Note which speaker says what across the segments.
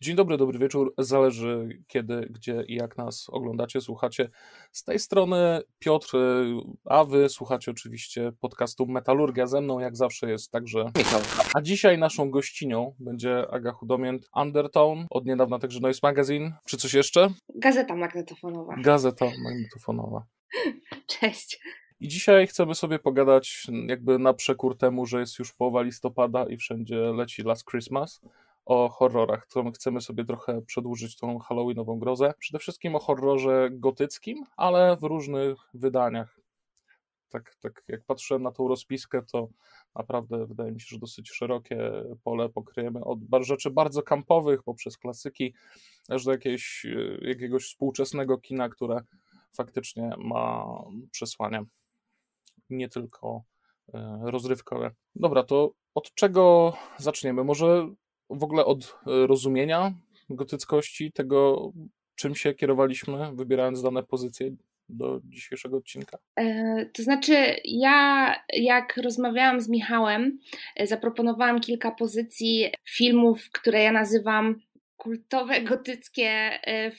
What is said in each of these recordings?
Speaker 1: Dzień dobry, dobry wieczór. Zależy kiedy, gdzie i jak nas oglądacie, słuchacie. Z tej strony Piotr, a wy słuchacie oczywiście podcastu Metalurgia. Ze mną jak zawsze jest także
Speaker 2: Michał.
Speaker 1: A dzisiaj naszą gościnią będzie Aga Chudomięt, Undertone, od niedawna także Noise Magazine. Czy coś jeszcze?
Speaker 3: Gazeta magnetofonowa.
Speaker 1: Gazeta magnetofonowa.
Speaker 3: Cześć.
Speaker 1: I dzisiaj chcemy sobie pogadać jakby na przekór temu, że jest już połowa listopada i wszędzie leci Last Christmas o horrorach. To chcemy sobie trochę przedłużyć tą halloweenową grozę. Przede wszystkim o horrorze gotyckim, ale w różnych wydaniach. Tak, tak jak patrzę na tą rozpiskę, to naprawdę wydaje mi się, że dosyć szerokie pole pokryjemy od rzeczy bardzo kampowych poprzez klasyki, aż do jakiegoś, jakiegoś współczesnego kina, które faktycznie ma przesłanie nie tylko e, rozrywkowe. Dobra, to od czego zaczniemy? Może w ogóle od e, rozumienia gotyckości, tego czym się kierowaliśmy, wybierając dane pozycje do dzisiejszego odcinka?
Speaker 3: E, to znaczy, ja jak rozmawiałam z Michałem, zaproponowałam kilka pozycji filmów, które ja nazywam kultowe gotyckie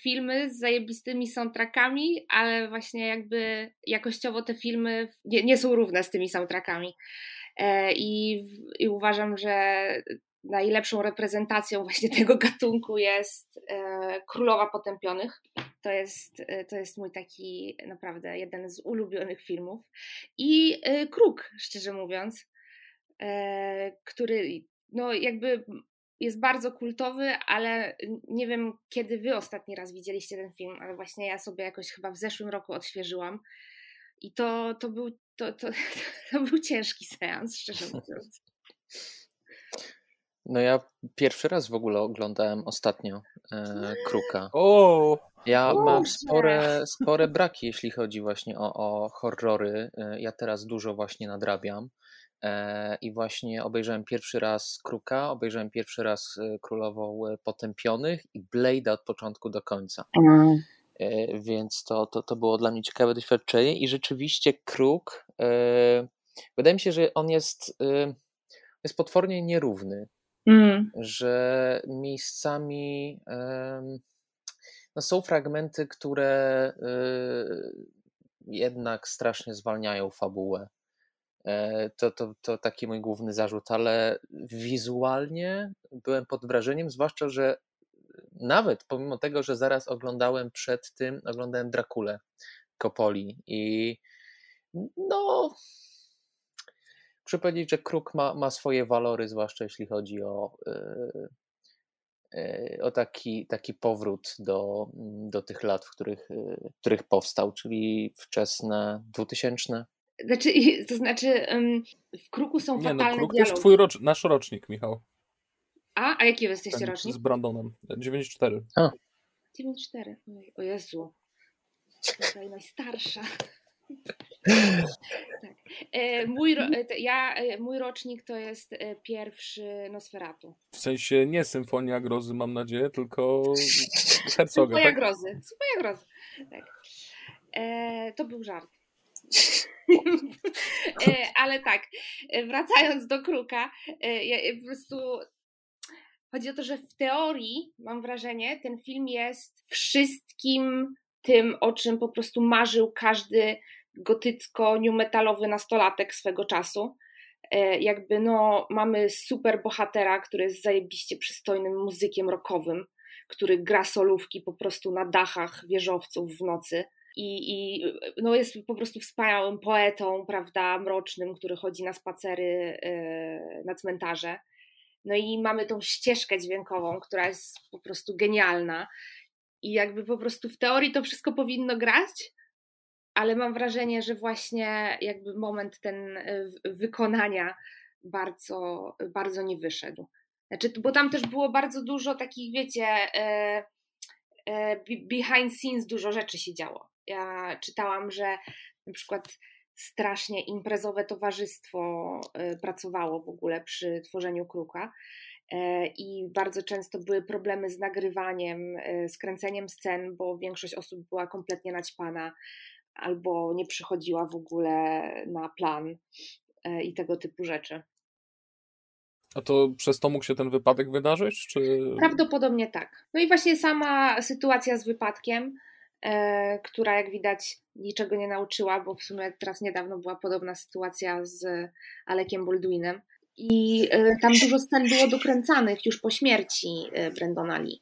Speaker 3: filmy z zajebistymi soundtrackami, ale właśnie jakby jakościowo te filmy nie, nie są równe z tymi soundtrackami. I, I uważam, że najlepszą reprezentacją właśnie tego gatunku jest Królowa Potępionych. To jest, to jest mój taki naprawdę jeden z ulubionych filmów. I Kruk, szczerze mówiąc, który no jakby jest bardzo kultowy, ale nie wiem, kiedy wy ostatni raz widzieliście ten film, ale właśnie ja sobie jakoś chyba w zeszłym roku odświeżyłam. I to, to, był, to, to, to był ciężki seans, szczerze mówiąc.
Speaker 2: No ja pierwszy raz w ogóle oglądałem ostatnio e, Kruka.
Speaker 1: O!
Speaker 2: Ja mam spore, spore braki, jeśli chodzi właśnie o, o horrory. Ja teraz dużo właśnie nadrabiam. I właśnie obejrzałem pierwszy raz Kruka, obejrzałem pierwszy raz Królową Potępionych i Blade'a od początku do końca. Mm. Więc to, to, to było dla mnie ciekawe doświadczenie i rzeczywiście Kruk, wydaje mi się, że on jest, jest potwornie nierówny, mm. że miejscami no są fragmenty, które jednak strasznie zwalniają fabułę. E, to, to, to taki mój główny zarzut, ale wizualnie byłem pod wrażeniem, zwłaszcza, że nawet pomimo tego, że zaraz oglądałem przed tym, oglądałem Drakulę Kopoli i no muszę powiedzieć, że Kruk ma, ma swoje walory, zwłaszcza jeśli chodzi o, yy, o taki, taki powrót do, do tych lat, w których, w których powstał, czyli wczesne 2000.
Speaker 3: Znaczy, to znaczy, w kruku są
Speaker 1: nie,
Speaker 3: fatalne
Speaker 1: no, kruk
Speaker 3: dialogi.
Speaker 1: to jest twój rocz, nasz rocznik, Michał.
Speaker 3: A? A jaki wy jesteście rocznik?
Speaker 1: Z Brandonem. 94.
Speaker 2: A.
Speaker 3: 94. O Jezu. Tutaj najstarsza. Tak. E, mój, ro, ja, e, mój rocznik to jest e, pierwszy Nosferatu.
Speaker 1: W sensie nie Symfonia Grozy, mam nadzieję, tylko Herzoga.
Speaker 3: Symfonia
Speaker 1: tak?
Speaker 3: Grozy. Symfonia Grozy. Tak. E, to był żart. Ale tak, wracając do kruka, ja po prostu chodzi o to, że w teorii mam wrażenie, ten film jest wszystkim tym, o czym po prostu marzył każdy gotycko-new metalowy nastolatek swego czasu. Jakby no, mamy super bohatera, który jest zajebiście przystojnym muzykiem rockowym, który gra solówki po prostu na dachach wieżowców w nocy i, i no jest po prostu wspaniałym poetą, prawda, mrocznym, który chodzi na spacery yy, na cmentarze. No i mamy tą ścieżkę dźwiękową, która jest po prostu genialna. I jakby po prostu w teorii to wszystko powinno grać, ale mam wrażenie, że właśnie jakby moment ten wykonania bardzo, bardzo nie wyszedł. Znaczy, bo tam też było bardzo dużo takich, wiecie, e, e, behind scenes dużo rzeczy się działo. Ja czytałam, że na przykład strasznie imprezowe towarzystwo e, pracowało w ogóle przy tworzeniu kruka i bardzo często były problemy z nagrywaniem, z kręceniem scen, bo większość osób była kompletnie naćpana albo nie przychodziła w ogóle na plan i tego typu rzeczy.
Speaker 1: A to przez to mógł się ten wypadek wydarzyć? Czy...
Speaker 3: Prawdopodobnie tak. No i właśnie sama sytuacja z wypadkiem, e, która jak widać niczego nie nauczyła, bo w sumie teraz niedawno była podobna sytuacja z Alekiem Baldwinem. I e, tam dużo scen było dokręcanych już po śmierci e, Brendona Lee.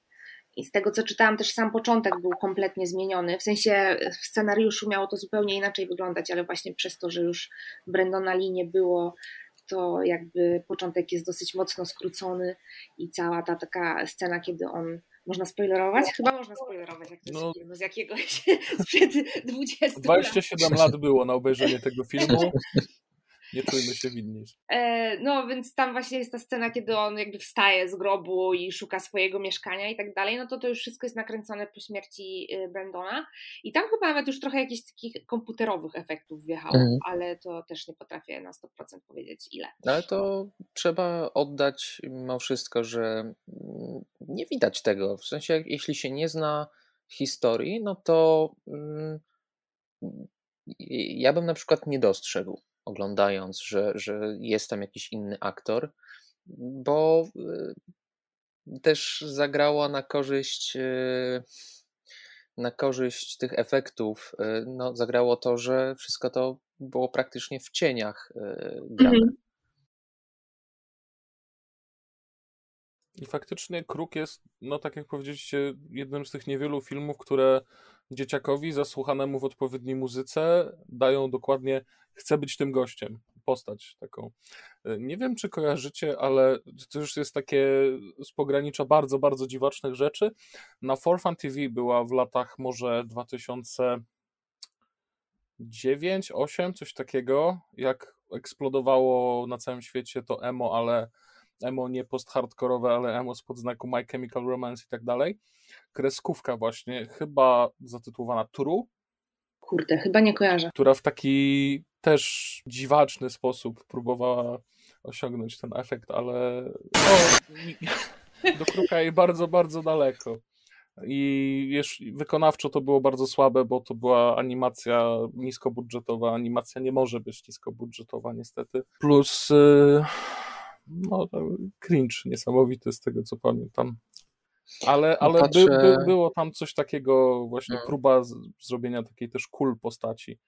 Speaker 3: I z tego co czytałam, też sam początek był kompletnie zmieniony. W sensie w scenariuszu miało to zupełnie inaczej wyglądać, ale właśnie przez to, że już Brendona Lee nie było, to jakby początek jest dosyć mocno skrócony i cała ta taka scena, kiedy on można spoilerować? Chyba można spoilerować, jak to no, film z jakiegoś sprzed 20
Speaker 1: 27 lat. lat było na obejrzenie tego filmu. Nie czujmy się winni.
Speaker 3: E, no, więc tam właśnie jest ta scena, kiedy on jakby wstaje z grobu i szuka swojego mieszkania i tak dalej. No to to już wszystko jest nakręcone po śmierci y, Brandona. I tam chyba nawet już trochę jakichś takich komputerowych efektów wjechało, mhm. ale to też nie potrafię na 100% powiedzieć ile.
Speaker 2: No, ale to trzeba oddać mimo wszystko, że mm, nie widać tego. W sensie, jeśli się nie zna historii, no to. Mm, ja bym na przykład nie dostrzegł oglądając, że, że jest tam jakiś inny aktor, bo y, też zagrała na korzyść y, na korzyść tych efektów, y, no, zagrało to, że wszystko to było praktycznie w cieniach grane. Mhm.
Speaker 1: I faktycznie Kruk jest, no tak jak powiedzieliście, jednym z tych niewielu filmów, które dzieciakowi zasłuchanemu w odpowiedniej muzyce dają dokładnie chcę być tym gościem, postać taką. E, nie wiem, czy kojarzycie, ale to już jest takie z pogranicza bardzo, bardzo dziwacznych rzeczy. Na Forfan TV była w latach może 2009, 8, coś takiego, jak eksplodowało na całym świecie to emo, ale emo nie post-hardkorowe, ale emo z podznaku My Chemical Romance i tak dalej. Kreskówka właśnie, chyba zatytułowana True.
Speaker 3: Kurde, chyba nie kojarzę.
Speaker 1: Która w taki też dziwaczny sposób próbowała osiągnąć ten efekt, ale no, do kruka jej bardzo, bardzo daleko. I wiesz, wykonawczo to było bardzo słabe, bo to była animacja niskobudżetowa. Animacja nie może być niskobudżetowa, niestety. Plus, y, no, cringe niesamowity z tego, co pamiętam. Ale, ale Patrzę... by, by, było tam coś takiego, właśnie no. próba z, zrobienia takiej też cool postaci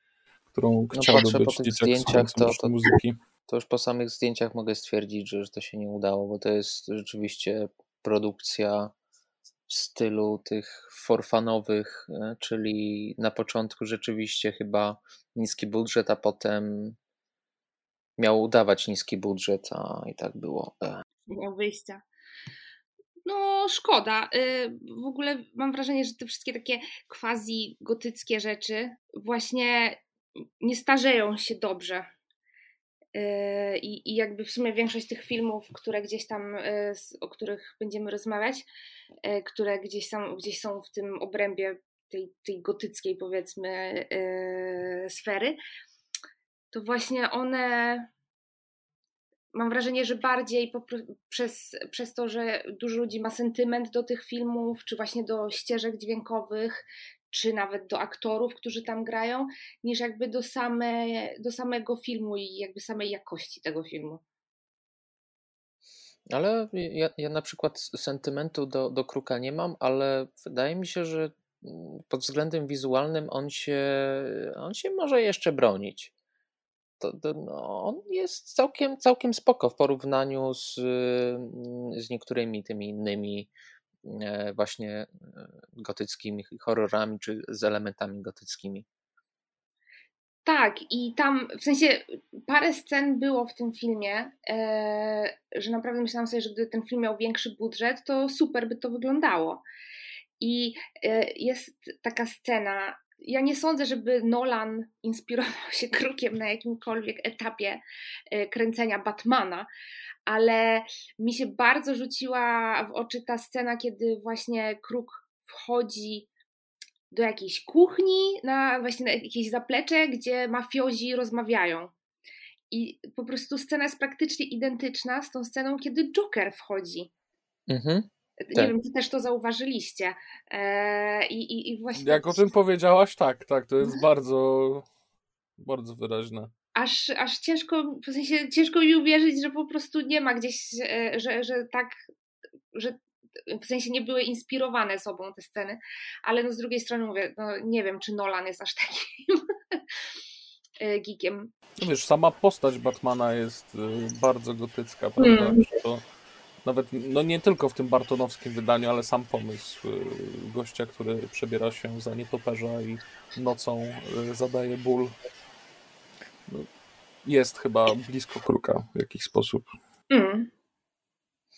Speaker 1: którą no, chciałby być po tych zdjęciach, to, to, muzyki.
Speaker 2: To już po samych zdjęciach mogę stwierdzić, że, że to się nie udało, bo to jest rzeczywiście produkcja w stylu tych forfanowych, e, czyli na początku rzeczywiście chyba niski budżet, a potem miał udawać niski budżet, a i tak było.
Speaker 3: Nie wyjścia. No, szkoda. Y, w ogóle mam wrażenie, że te wszystkie takie quasi gotyckie rzeczy właśnie nie starzeją się dobrze. Yy, I, I jakby w sumie większość tych filmów, które gdzieś tam, yy, o których będziemy rozmawiać, które gdzieś, są, gdzieś są w tym obrębie tej, tej gotyckiej, powiedzmy, sfery, to właśnie one. Mam wrażenie, że bardziej przez, przez to, że dużo ludzi ma sentyment do tych filmów, czy właśnie do ścieżek dźwiękowych, czy nawet do aktorów, którzy tam grają, niż jakby do, same, do samego filmu i jakby samej jakości tego filmu.
Speaker 2: Ale ja, ja na przykład sentymentu do, do Kruka nie mam, ale wydaje mi się, że pod względem wizualnym on się, on się może jeszcze bronić. To, to, no, on jest całkiem, całkiem spoko w porównaniu z, z niektórymi tymi innymi E, właśnie e, gotyckimi horrorami czy z elementami gotyckimi.
Speaker 3: Tak, i tam w sensie parę scen było w tym filmie, e, że naprawdę myślałam sobie, że gdyby ten film miał większy budżet, to super by to wyglądało. I jest taka scena. Ja nie sądzę, żeby Nolan inspirował się krukiem na jakimkolwiek etapie kręcenia Batmana, ale mi się bardzo rzuciła w oczy ta scena, kiedy właśnie kruk wchodzi do jakiejś kuchni, na właśnie na jakieś zaplecze, gdzie mafiozi rozmawiają. I po prostu scena jest praktycznie identyczna z tą sceną, kiedy Joker wchodzi. Mhm. Nie tak. wiem, czy też to zauważyliście. Eee, i, i, I właśnie.
Speaker 1: Jak o tym powiedziałaś, tak, tak, to jest bardzo, bardzo wyraźne.
Speaker 3: Aż, aż ciężko, w sensie ciężko mi uwierzyć, że po prostu nie ma gdzieś, e, że, że tak, że w sensie nie były inspirowane sobą te sceny, ale no z drugiej strony mówię, no nie wiem, czy Nolan jest aż takim e, geekiem.
Speaker 1: No wiesz, sama postać Batmana jest e, bardzo gotycka, prawda? Mm. To nawet, no nie tylko w tym bartonowskim wydaniu, ale sam pomysł y, gościa, który przebiera się za nietoperza i nocą y, zadaje ból, no, jest chyba blisko kruka w jakiś sposób. Mm.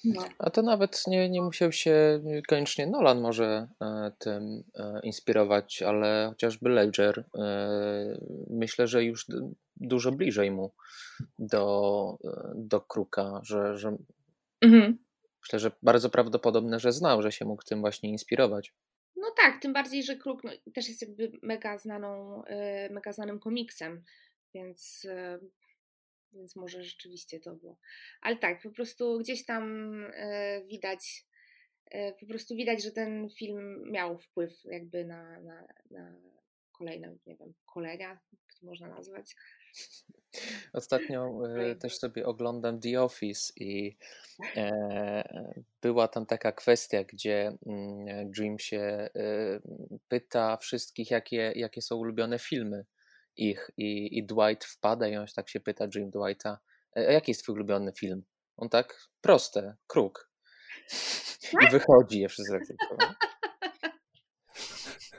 Speaker 2: No. A to nawet nie, nie musiał się koniecznie Nolan może e, tym e, inspirować, ale chociażby Ledger e, myślę, że już dużo bliżej mu do, do Kruka, że, że Mhm. Myślę, że bardzo prawdopodobne, że znał, że się mógł tym właśnie inspirować.
Speaker 3: No tak, tym bardziej, że Kruk no, też jest jakby mega znaną, y, mega znanym komiksem, więc, y, więc może rzeczywiście to było. Ale tak, po prostu gdzieś tam y, widać, po prostu widać, że ten film miał wpływ jakby na, na, na kolejne, nie wiem, kolenia, jak to można nazwać.
Speaker 2: Ostatnio e, też sobie oglądam The Office i e, była tam taka kwestia, gdzie mm, Jim się e, pyta wszystkich, jakie, jakie są ulubione filmy ich i, i Dwight wpada i on tak się pyta Jim Dwighta, jaki jest twój ulubiony film? On tak, proste, kruk. I tak? wychodzi je wszyscy tak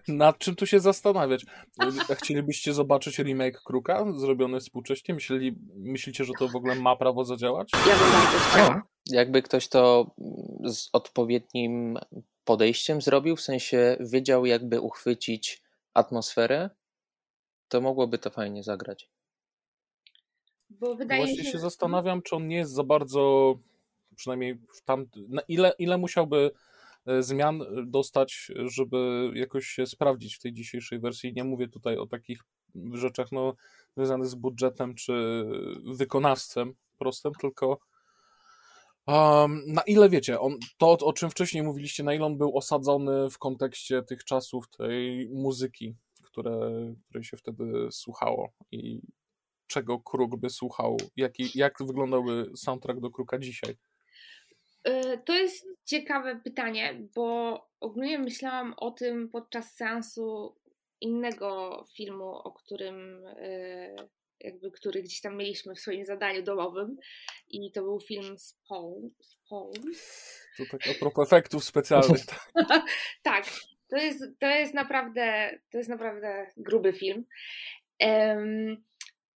Speaker 1: nad czym tu się zastanawiać? Chcielibyście zobaczyć remake Kruka zrobiony współcześnie? Myśleli, myślicie, że to w ogóle ma prawo zadziałać?
Speaker 3: Ja bym bardzo chciała.
Speaker 2: Jakby ktoś to z odpowiednim podejściem zrobił, w sensie wiedział jakby uchwycić atmosferę, to mogłoby to fajnie zagrać.
Speaker 3: Bo wydaje
Speaker 1: Właśnie się, się zastanawiam, czy on nie jest za bardzo, przynajmniej w tam, na ile, ile musiałby zmian e, dostać, żeby jakoś się sprawdzić w tej dzisiejszej wersji. Nie mówię tutaj o takich rzeczach no, związanych z budżetem czy wykonawstwem prostym, tylko um, na ile wiecie, on, to o czym wcześniej mówiliście, na ile on był osadzony w kontekście tych czasów, tej muzyki, które, której się wtedy słuchało i czego Kruk by słuchał, jaki, jak wyglądałby soundtrack do Kruka dzisiaj.
Speaker 3: Y, to jest ciekawe pytanie, bo ogólnie myślałam o tym podczas seansu innego filmu, o którym y, jakby, który gdzieś tam mieliśmy w swoim zadaniu domowym i to był film Spawn. Spawn.
Speaker 1: To tak a propos efektów specjalnych.
Speaker 3: tak, to jest, to jest naprawdę to jest naprawdę gruby film. Um,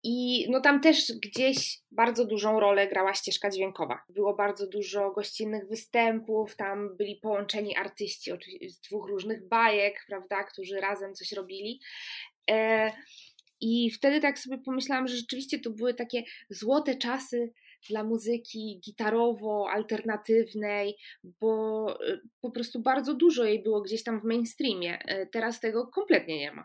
Speaker 3: i no tam też gdzieś bardzo dużą rolę grała ścieżka dźwiękowa. Było bardzo dużo gościnnych występów, tam byli połączeni artyści z dwóch różnych bajek, prawda, którzy razem coś robili. E, I wtedy tak sobie pomyślałam, że rzeczywiście to były takie złote czasy dla muzyki gitarowo-alternatywnej, bo e, po prostu bardzo dużo jej było gdzieś tam w mainstreamie. E, teraz tego kompletnie nie ma.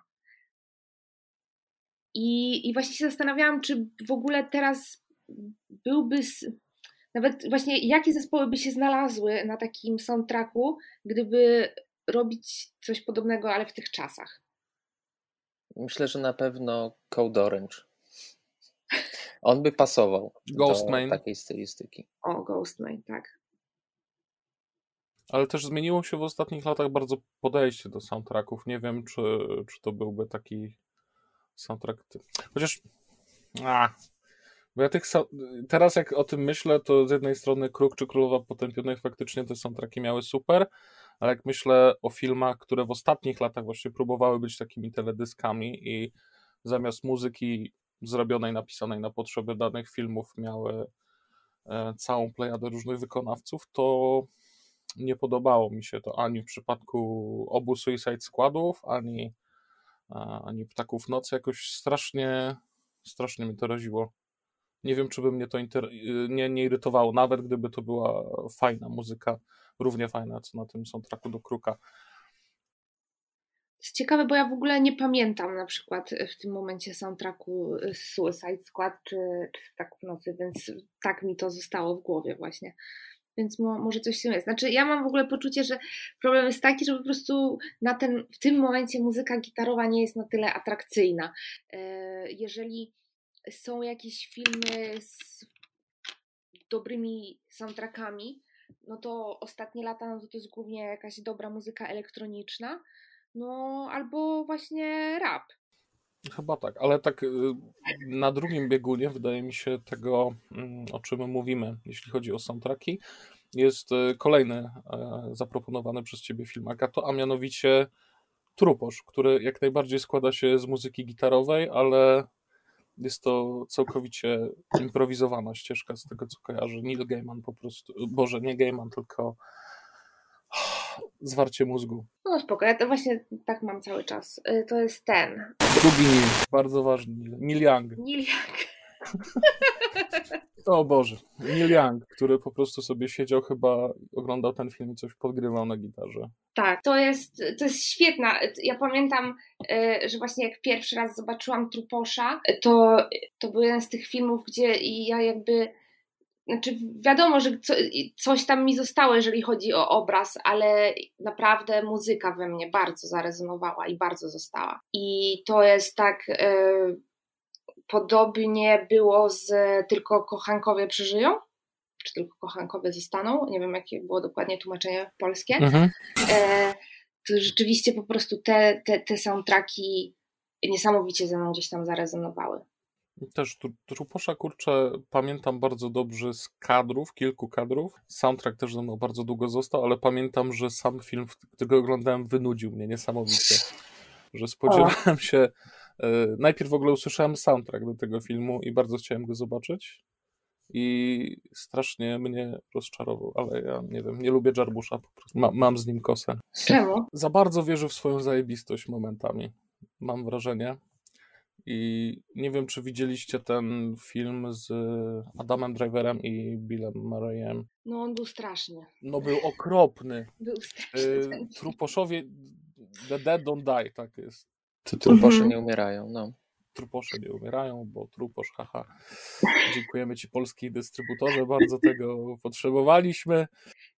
Speaker 3: I, I właśnie się zastanawiałam, czy w ogóle teraz byłby. Nawet właśnie jakie zespoły by się znalazły na takim soundtracku, gdyby robić coś podobnego, ale w tych czasach.
Speaker 2: Myślę, że na pewno Code Orange. On by pasował Ghostman. do takiej stylistyki.
Speaker 3: O, Ghostman, tak.
Speaker 1: Ale też zmieniło się w ostatnich latach bardzo podejście do soundtracków. Nie wiem, czy, czy to byłby taki soundtrack. Chociaż. A, bo ja tych. Teraz, jak o tym myślę, to z jednej strony Kruk czy Królowa Potępionych faktycznie te soundtracki miały super, ale jak myślę o filmach, które w ostatnich latach właśnie próbowały być takimi teledyskami i zamiast muzyki zrobionej, napisanej na potrzeby danych filmów miały e, całą plejadę różnych wykonawców, to nie podobało mi się to ani w przypadku obu Suicide Składów, ani ani ptaków nocy jakoś strasznie, strasznie mi to raziło. nie wiem, czy by mnie to nie, nie irytowało, nawet gdyby to była fajna muzyka, równie fajna, co na tym soundtracku do Kruka.
Speaker 3: jest ciekawe, bo ja w ogóle nie pamiętam na przykład w tym momencie soundtracku Suicide Squad czy, czy Tak w nocy, więc tak mi to zostało w głowie właśnie. Więc mo, może coś się jest. Znaczy, ja mam w ogóle poczucie, że problem jest taki, że po prostu na ten, w tym momencie muzyka gitarowa nie jest na tyle atrakcyjna. E, jeżeli są jakieś filmy z dobrymi soundtrackami, no to ostatnie lata no to, to jest głównie jakaś dobra muzyka elektroniczna, no albo właśnie rap.
Speaker 1: Chyba tak, ale tak y, na drugim biegunie wydaje mi się tego, mm, o czym mówimy, jeśli chodzi o soundtracki, jest y, kolejny e, zaproponowany przez ciebie film Agato, a mianowicie Truposz, który jak najbardziej składa się z muzyki gitarowej, ale jest to całkowicie improwizowana ścieżka z tego, co kojarzy. Neil Gaiman po prostu, Boże, nie Gaiman, tylko zwarcie mózgu.
Speaker 3: No spoko, ja to właśnie tak mam cały czas. Y, to jest ten.
Speaker 1: Drugi bardzo ważny, Neil Young.
Speaker 3: Neil Young.
Speaker 1: O Boże, Neil Young, który po prostu sobie siedział chyba, oglądał ten film i coś podgrywał na gitarze.
Speaker 3: Tak, to jest, to jest świetna. Ja pamiętam, y, że właśnie jak pierwszy raz zobaczyłam Truposza, to, to był jeden z tych filmów, gdzie ja jakby znaczy wiadomo, że co, coś tam mi zostało, jeżeli chodzi o obraz, ale naprawdę muzyka we mnie bardzo zarezonowała i bardzo została. I to jest tak. Yy, podobnie było z Tylko kochankowie przeżyją, czy tylko kochankowie zostaną. Nie wiem, jakie było dokładnie tłumaczenie polskie. Mhm. E, to rzeczywiście po prostu te, te, te soundtracki niesamowicie ze mną gdzieś tam zarezonowały.
Speaker 1: Też Truposza, kurczę, pamiętam bardzo dobrze z kadrów, kilku kadrów. Soundtrack też ze mną bardzo długo został, ale pamiętam, że sam film, którego oglądałem, wynudził mnie niesamowicie. Że spodziewałem się. E, najpierw w ogóle usłyszałem soundtrack do tego filmu i bardzo chciałem go zobaczyć. I strasznie mnie rozczarował, ale ja nie wiem, nie lubię Jarbusza, po prostu Ma, mam z nim kosę.
Speaker 3: Czemu?
Speaker 1: Za bardzo wierzę w swoją zajebistość momentami. Mam wrażenie. I nie wiem, czy widzieliście ten film z Adamem Driverem i Billem Murrayem.
Speaker 3: No, on był straszny.
Speaker 1: No, był okropny.
Speaker 3: Był straszny. Y,
Speaker 1: truposzowie The Dead Don't Die, tak jest.
Speaker 2: Truposze mhm. nie umierają, no.
Speaker 1: Truposze nie umierają, bo truposz, haha. Dziękujemy Ci polskiej dystrybutorze, bardzo tego potrzebowaliśmy.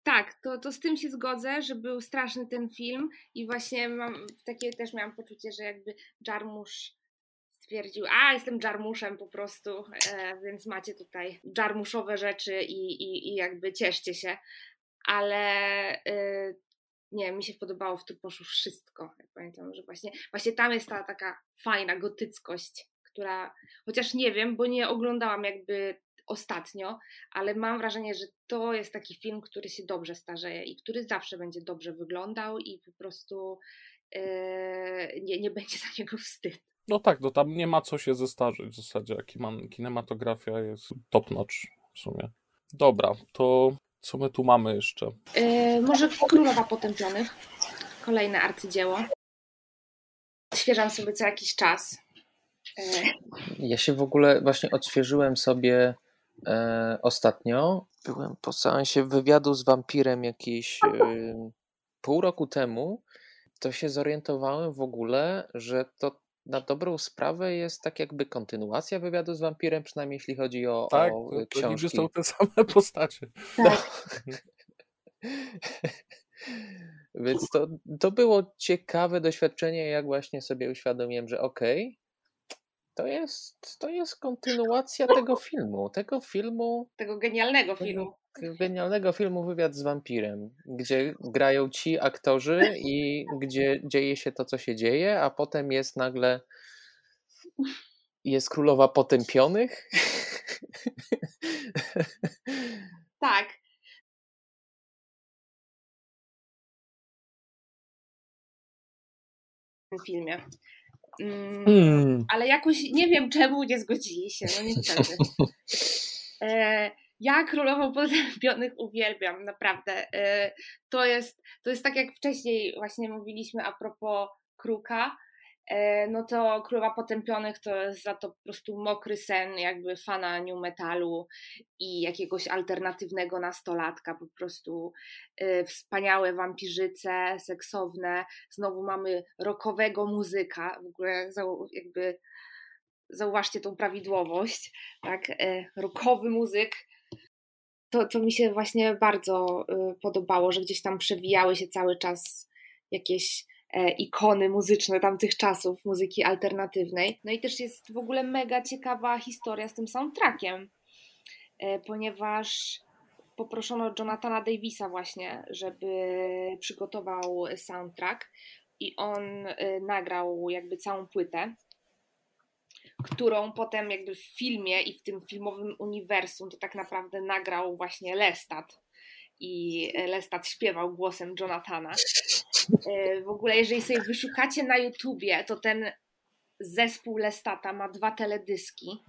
Speaker 3: Tak, to, to z tym się zgodzę, że był straszny ten film i właśnie mam takie też miałam poczucie, że jakby Jarmusz stwierdził, a jestem dżarmuszem po prostu, e, więc macie tutaj dżarmuszowe rzeczy i, i, i jakby cieszcie się. Ale e, nie, mi się podobało w Truposzu wszystko. Jak pamiętam, że właśnie, właśnie tam jest ta taka fajna gotyckość, która, chociaż nie wiem, bo nie oglądałam jakby ostatnio, ale mam wrażenie, że to jest taki film, który się dobrze starzeje i który zawsze będzie dobrze wyglądał i po prostu yy, nie, nie będzie za niego wstyd.
Speaker 1: No tak, no tam nie ma co się zestarzeć w zasadzie. Kinematografia jest top notch w sumie. Dobra, to co my tu mamy jeszcze?
Speaker 3: Yy, może Królowa Potępionych. Kolejne arcydzieło. Odświeżam sobie co jakiś czas.
Speaker 2: Yy. Ja się w ogóle właśnie odświeżyłem sobie e, ostatnio. Byłem po seansie wywiadu z wampirem jakieś e, pół roku temu. To się zorientowałem w ogóle, że to na dobrą sprawę jest tak jakby kontynuacja wywiadu z wampirem, przynajmniej jeśli chodzi o,
Speaker 1: tak,
Speaker 2: o
Speaker 1: to,
Speaker 2: książki.
Speaker 1: To są te same postacie.
Speaker 3: Tak.
Speaker 2: Więc to, to było ciekawe doświadczenie, jak właśnie sobie uświadomiłem, że okej, okay, to jest, to jest kontynuacja tego filmu. Tego filmu.
Speaker 3: Tego genialnego filmu.
Speaker 2: Genialnego filmu Wywiad z wampirem, gdzie grają ci aktorzy i gdzie dzieje się to, co się dzieje, a potem jest nagle. Jest królowa potępionych.
Speaker 3: Tak. W tym filmie. Mm, hmm. Ale jakoś nie wiem, czemu nie zgodzili się. No niestety. E, ja Królową Potępionych uwielbiam, naprawdę. E, to, jest, to jest tak jak wcześniej właśnie mówiliśmy a propos Kruka. e, no to Królowa Potępionych to jest za to po prostu mokry sen jakby fana new metalu i jakiegoś alternatywnego nastolatka, po prostu e, wspaniałe wampirzyce, seksowne, znowu mamy rockowego muzyka, w ogóle jakby zauważcie tą prawidłowowość, tak, rockowy muzyk, to, to mi się właśnie bardzo podobało, że gdzieś tam przewijały się cały czas jakieś e, ikony muzyczne tamtych czasów, muzyki alternatywnej. No i też jest w ogóle mega ciekawa historia z tym soundtrackiem, e, ponieważ poproszono Jonathana Davisa właśnie, żeby przygotował soundtrack i on e, nagrał jakby całą płytę, którą potem jakby w filmie i w tym filmowym uniwersum to tak naprawdę nagrał właśnie Lestat i Lestat śpiewał głosem Jonathana. E, w ogóle, jeżeli sobie wyszukacie na YouTubie, to ten zespół Lestata ma dwa teledyski.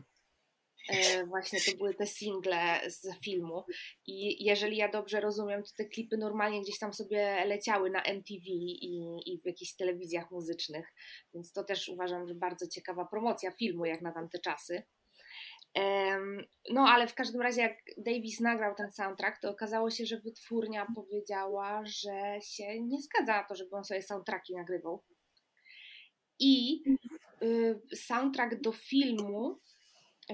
Speaker 3: E, właśnie to były te single z filmu. I jeżeli ja dobrze rozumiem, to te klipy normalnie gdzieś tam sobie leciały na MTV i, i w jakichś telewizjach muzycznych. Więc to też uważam, że bardzo ciekawa promocja filmu, jak na tamte czasy. No, ale w każdym razie, jak Davis nagrał ten soundtrack, to okazało się, że wytwórnia powiedziała, że się nie zgadza na to, żeby on sobie soundtracki nagrywał. I y, soundtrack do filmu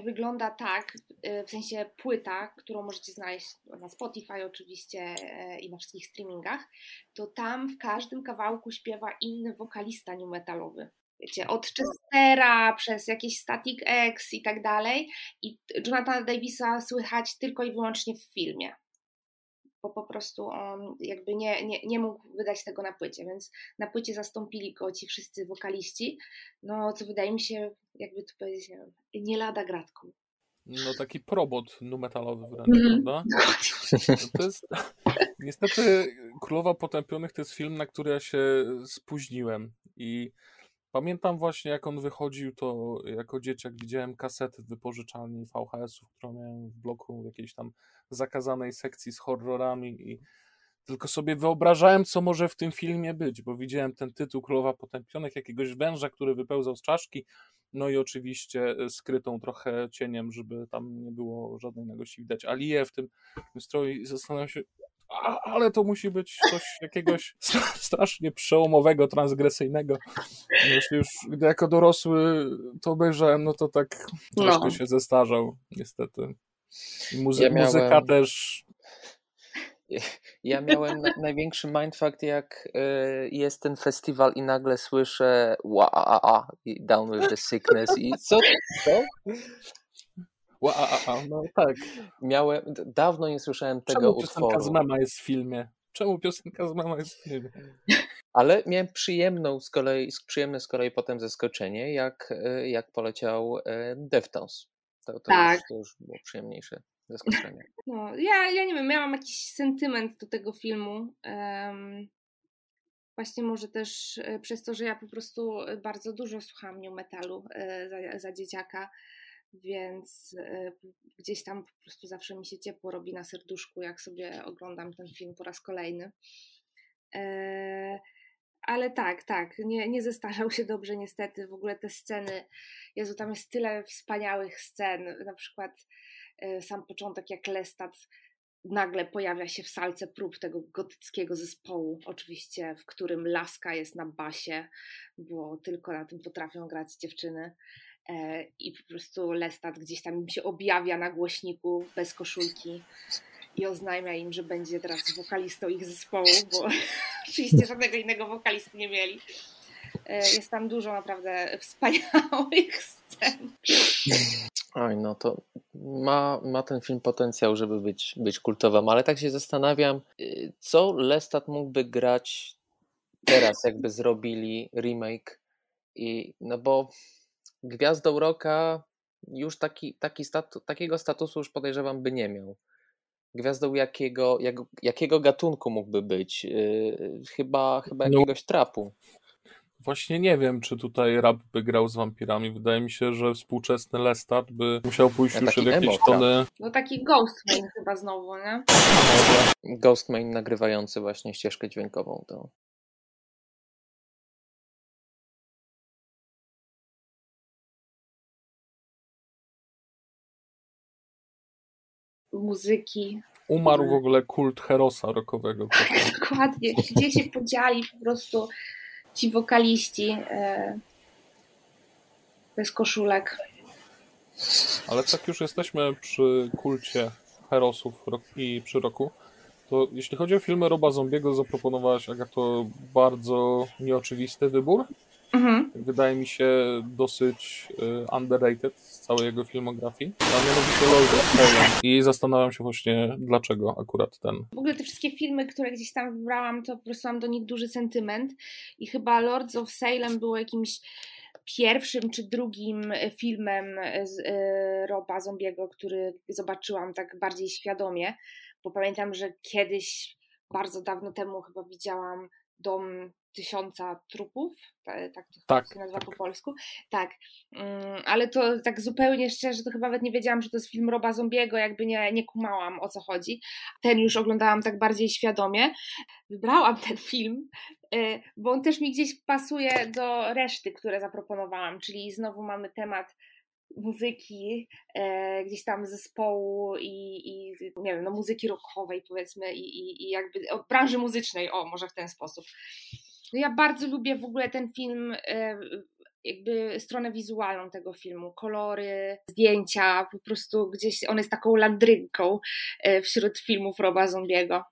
Speaker 3: wygląda tak, y, w sensie płyta, którą możecie znaleźć na Spotify oczywiście e, i na wszystkich streamingach, to tam w każdym kawałku śpiewa inny wokalista new metalowy wiecie, od Chestera przez jakieś Static X i tak dalej. I Jonathana Davisa słychać tylko i wyłącznie w filmie. Bo po prostu on jakby nie, nie, nie mógł wydać tego na płycie, więc na płycie zastąpili go ci wszyscy wokaliści. No, co wydaje mi się, jakby to powiedzieć, nie, wiem, nie lada gratką.
Speaker 1: No taki probot numetalowy wręcz, mm. prawda? To jest, niestety Królowa Potępionych to jest film, na który ja się spóźniłem i Pamiętam właśnie, jak on wychodził, to jako dzieciak widziałem kasety w wypożyczalni VHS-ów, którą miałem w bloku jakiejś tam zakazanej sekcji z horrorami i tylko sobie wyobrażałem, co może w tym filmie być, bo widziałem ten tytuł Królowa Potępionych, jakiegoś węża, który wypełzał z czaszki, no i oczywiście e, skrytą trochę cieniem, żeby tam nie było żadnej nagości widać. Aliję w tym, w tym stroju i zastanawiam się, ale to musi być coś jakiegoś strasznie przełomowego, transgresyjnego. Jeśli już gdy jako dorosły to obejrzałem, no to tak troszkę no. się zestarzał, niestety. Muzy ja miałem... Muzyka też
Speaker 2: ja miałem największy mindfuck, jak y, jest ten festiwal i nagle słyszę a down with the sickness i co? co?
Speaker 1: Ła, a, a, no tak.
Speaker 2: Miałem, dawno nie słyszałem tego
Speaker 1: Czemu
Speaker 2: utworu.
Speaker 1: piosenka z mama jest w filmie? Czemu piosenka z mama jest w filmie?
Speaker 2: Ale miałem przyjemną z kolei, przyjemne z kolei potem zaskoczenie, jak, jak poleciał e, Deftones. To, to, tak. już, to już było przyjemniejsze zaskoczenie.
Speaker 3: No, ja, ja nie wiem, miałam jakiś sentyment do tego filmu. Um, właśnie może też e, przez to, że ja po prostu bardzo dużo słucham new metalu e, za, za dzieciaka więc e, gdzieś tam po prostu zawsze mi się ciepło robi na serduszku, jak sobie oglądam ten film po raz kolejny. E, ale tak, tak, nie, nie zestarzał się dobrze niestety. W ogóle te sceny, Jezu, tam jest tyle wspaniałych scen. Na przykład e, sam początek, jak Lestat nagle pojawia się w salce prób tego gotyckiego zespołu, oczywiście, w którym Laska jest na basie, bo tylko na tym potrafią grać dziewczyny. E, i po prostu Lestat gdzieś tam im się objawia na głośniku bez koszulki i oznajmia im, że będzie teraz wokalistą ich zespołu, bo oczywiście żadnego innego wokalisty nie mieli. E, jest tam dużo naprawdę wspaniałych scen.
Speaker 2: Oj, no to ma, ma ten film potencjał, żeby być, być kultowym, ale tak się zastanawiam, y, co Lestat mógłby grać teraz, jakby zrobili remake i no bo gwiazdą roka już taki, taki statu, takiego statusu już podejrzewam by nie miał. Gwiazdą jakiego, jak, jakiego gatunku mógłby być? Yy, chyba chyba no. jakiegoś no, trapu.
Speaker 1: Właśnie nie wiem, czy tutaj rap by grał z wampirami. Wydaje mi się, że współczesny Lestat by musiał pójść ja już w jakieś tony.
Speaker 3: No taki Ghostman chyba znowu, nie?
Speaker 2: Ghostman nagrywający właśnie ścieżkę dźwiękową. To.
Speaker 3: Muzyki.
Speaker 1: Umarł w ogóle kult herosa rockowego.
Speaker 3: Tak, dokładnie. Gdzie się podzieli po prostu ci wokaliści e, bez koszulek.
Speaker 1: Ale tak już jesteśmy przy kulcie herosów i przy roku, to jeśli chodzi o filmy Roba Zombiego, zaproponowałaś, Agato, bardzo nieoczywisty wybór. Mhm. Wydaje mi się dosyć y, underrated z całej jego filmografii, a mianowicie Lord of Salem. I zastanawiam się właśnie, dlaczego akurat ten.
Speaker 3: W ogóle te wszystkie filmy, które gdzieś tam wybrałam, to po prostu mam do nich duży sentyment i chyba Lords of Salem było jakimś pierwszym czy drugim filmem z y, Roba Zombiego, który zobaczyłam tak bardziej świadomie, bo pamiętam, że kiedyś, bardzo dawno temu chyba widziałam Dom tysiąca trupów, tak, to tak, się nazywa tak. po polsku. Tak, mm, ale to tak zupełnie szczerze, to chyba nawet nie wiedziałam, że to jest film Roba Zombiego, jakby nie, nie kumałam o co chodzi. Ten już oglądałam tak bardziej świadomie. Wybrałam ten film, y, bo on też mi gdzieś pasuje do reszty, które zaproponowałam, czyli znowu mamy temat muzyki, e, gdzieś tam zespołu i, i nie wiem, no muzyki rockowej powiedzmy i, i, i jakby branży muzycznej, o może w ten sposób. No ja bardzo lubię w ogóle ten film, e, jakby stronę wizualną tego filmu, kolory, zdjęcia, po prostu gdzieś on jest taką landrynką e, wśród filmów Roba Zombiego.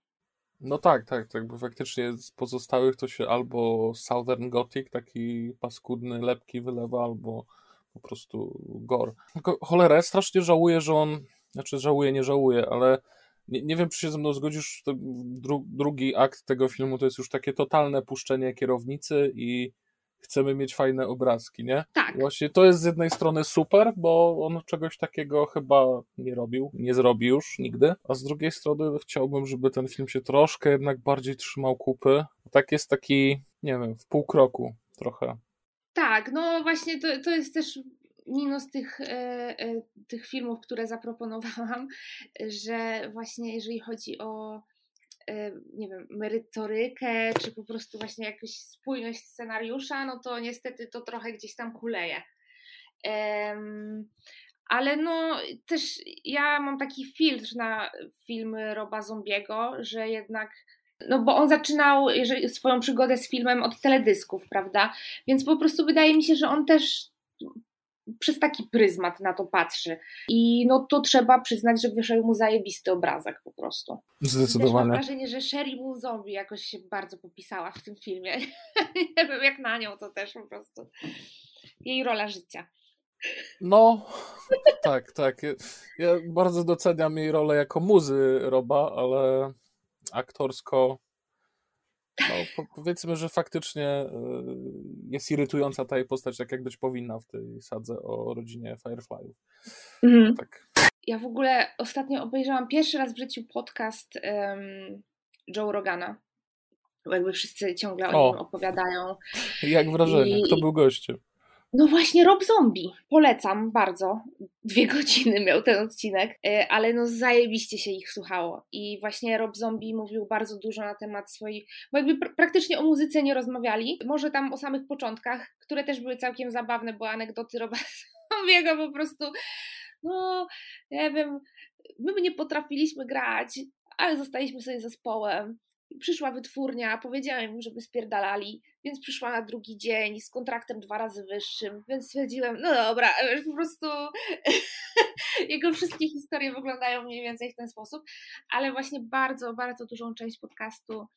Speaker 1: No tak, tak, tak, bo faktycznie z pozostałych to się albo Southern Gothic, taki paskudny, lepki wylewa, albo po prostu gore. Tylko cholera, ja strasznie żałuję, że on, znaczy żałuję, nie żałuję, ale nie, nie wiem, czy się ze mną zgodzisz, dru, drugi akt tego filmu to jest już takie totalne puszczenie kierownicy i chcemy mieć fajne obrazki, nie?
Speaker 3: Tak.
Speaker 1: Właśnie to jest z jednej strony super, bo on czegoś takiego chyba nie robił, nie zrobi już nigdy, a z drugiej strony chciałbym, żeby ten film się troszkę jednak bardziej trzymał kupy. Tak jest taki, nie wiem, w pół kroku trochę.
Speaker 3: Tak, no właśnie to, to jest też minus tych, e, e, tych filmów, które zaproponowałam, że właśnie jeżeli chodzi o e, nie wiem, merytorykę, czy po prostu właśnie jakąś spójność scenariusza, no to niestety to trochę gdzieś tam kuleje. Ale no też ja mam taki filtr na filmy Roba Zombiego, że jednak no bo on zaczynał jeżeli, swoją przygodę z filmem od teledysków, prawda? Więc po prostu wydaje mi się, że on też przez taki pryzmat na to patrzy. I no to trzeba przyznać, że wyszedł mu zajebisty obrazek po prostu.
Speaker 1: Zdecydowanie. Też mam
Speaker 3: wrażenie, że Sherry Moon Zombie jakoś się bardzo popisała w tym filmie. Nie wiem jak na nią to też po prostu. Jej rola życia.
Speaker 1: No, tak, tak. Ja bardzo doceniam jej rolę jako muzy Roba, ale aktorsko no, powiedzmy, że faktycznie e, jest irytująca ta jej postać, tak jak być powinna w tej sadze o rodzinie Fireflyów. Mhm. Tak.
Speaker 3: Ja w ogóle ostatnio obejrzałam pierwszy raz w życiu podcast um, Joe Rogana. Bo jakby wszyscy ciągle o, o nim opowiadają.
Speaker 1: Jak wrażenie? I... Kto był gościem?
Speaker 3: No właśnie Rob Zombie. Polecam bardzo. Dwie godziny miał ten odcinek, e, ale no zajebiście się ich słuchało. I właśnie Rob Zombie mówił bardzo dużo na temat swojej, bo jakby pr praktycznie o muzyce nie rozmawiali. Może tam o samych początkach, które też były całkiem zabawne, bo anegdoty Roba Zombiego po prostu, no nie wiem, my nie potrafiliśmy grać, ale zostaliśmy sobie zespołem przyszła wytwórnia, powiedziałem im, żeby spierdalali, więc przyszła na drugi dzień z kontraktem dwa razy wyższym, więc stwierdziłem, no dobra, po prostu jego wszystkie historie wyglądają mniej więcej w ten sposób, ale właśnie bardzo, bardzo dużą część podcastu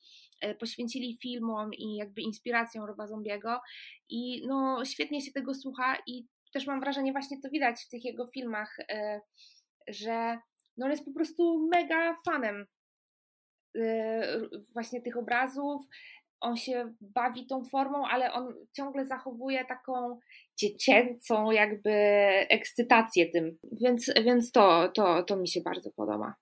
Speaker 3: e, poświęcili filmom i jakby inspiracją Roba Zombiego. I no świetnie się tego słucha i też mam wrażenie, właśnie to widać w tych jego filmach, e, że no on jest po prostu mega fanem właśnie tych obrazów. On się bawi tą formą, ale on ciągle zachowuje taką dziecięcą jakby ekscytację tym. Więc, więc to, to, to mi się bardzo podoba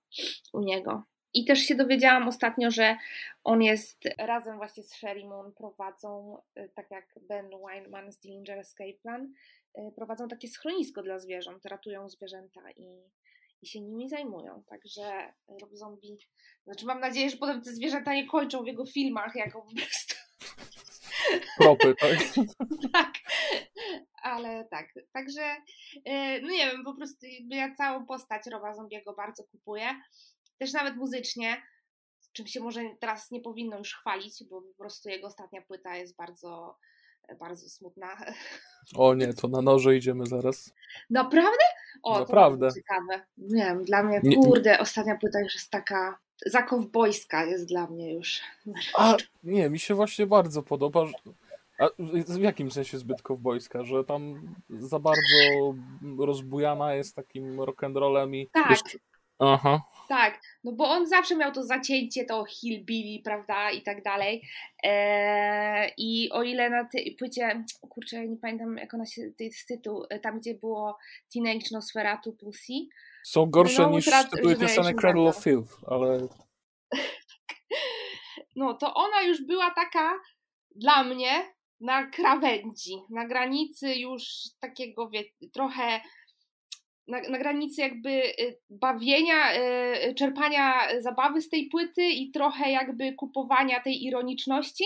Speaker 3: u niego. I też się dowiedziałam ostatnio, że on jest razem właśnie z Sherry Moon prowadzą, y, tak jak Ben Weinman z Dillinger Escape Plan, y, prowadzą takie schronisko dla zwierząt, ratują zwierzęta i i się nimi zajmują. Także Rob Zombie, znaczy mam nadzieję, że potem te zwierzęta nie kończą w jego filmach jako po prostu
Speaker 1: propy, tak?
Speaker 3: tak. Ale tak. Także, e, no nie wiem, po prostu ja całą postać Roba Zombiego bardzo kupuję. Też nawet muzycznie, czym się może teraz nie powinno już chwalić, bo po prostu jego ostatnia płyta jest bardzo, bardzo smutna.
Speaker 1: O nie, to na noże idziemy zaraz.
Speaker 3: Naprawdę? O,
Speaker 1: Naprawdę.
Speaker 3: to ciekawe. Nie wiem, dla mnie,
Speaker 1: Nie-
Speaker 3: kurde, ostatnia płyta już jest taka zakowbojska jest dla mnie już.
Speaker 1: A nie, mi się właśnie bardzo podoba. Że... A w jakim sensie zbyt kowbojska? Że tam za bardzo rozbujana jest takim rock'n'rollem i.
Speaker 3: Tak.
Speaker 1: jeszcze- Aha.
Speaker 3: Tak, no bo on zawsze miał to zacięcie, to hillbilly, prawda, i tak dalej. Eee, I o ile na tej płycie, kurczę, nie pamiętam jak ona się, to jest tytuł, e, tam gdzie było Teenage Nosferatu Pussy,
Speaker 1: Są gorsze
Speaker 3: No,
Speaker 1: niż tytuły
Speaker 3: Generation
Speaker 1: Cradle of. Filth, ale
Speaker 3: no to ona już była taka dla mnie na krawędzi, na granicy już takiego, wie, trochę na, na granicy jakby y, bawienia, y, czerpania zabawy z tej płyty i trochę jakby kupowania tej ironiczności.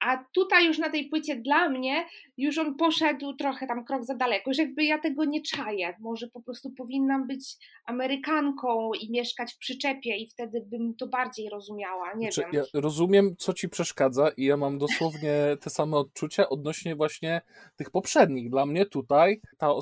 Speaker 3: A tutaj już na tej płycie dla mnie już on poszedł trochę tam krok za daleko, już jakby ja tego nie czaję. Może po prostu powinnam być Amerykanką i mieszkać w przyczepie i wtedy bym to bardziej rozumiała, nie
Speaker 1: Znaczy,
Speaker 3: wiem.
Speaker 1: ja rozumiem, co ci przeszkadza, i ja mam dosłownie te same odczucia odnośnie właśnie tych poprzednich. Dla mnie tutaj ta.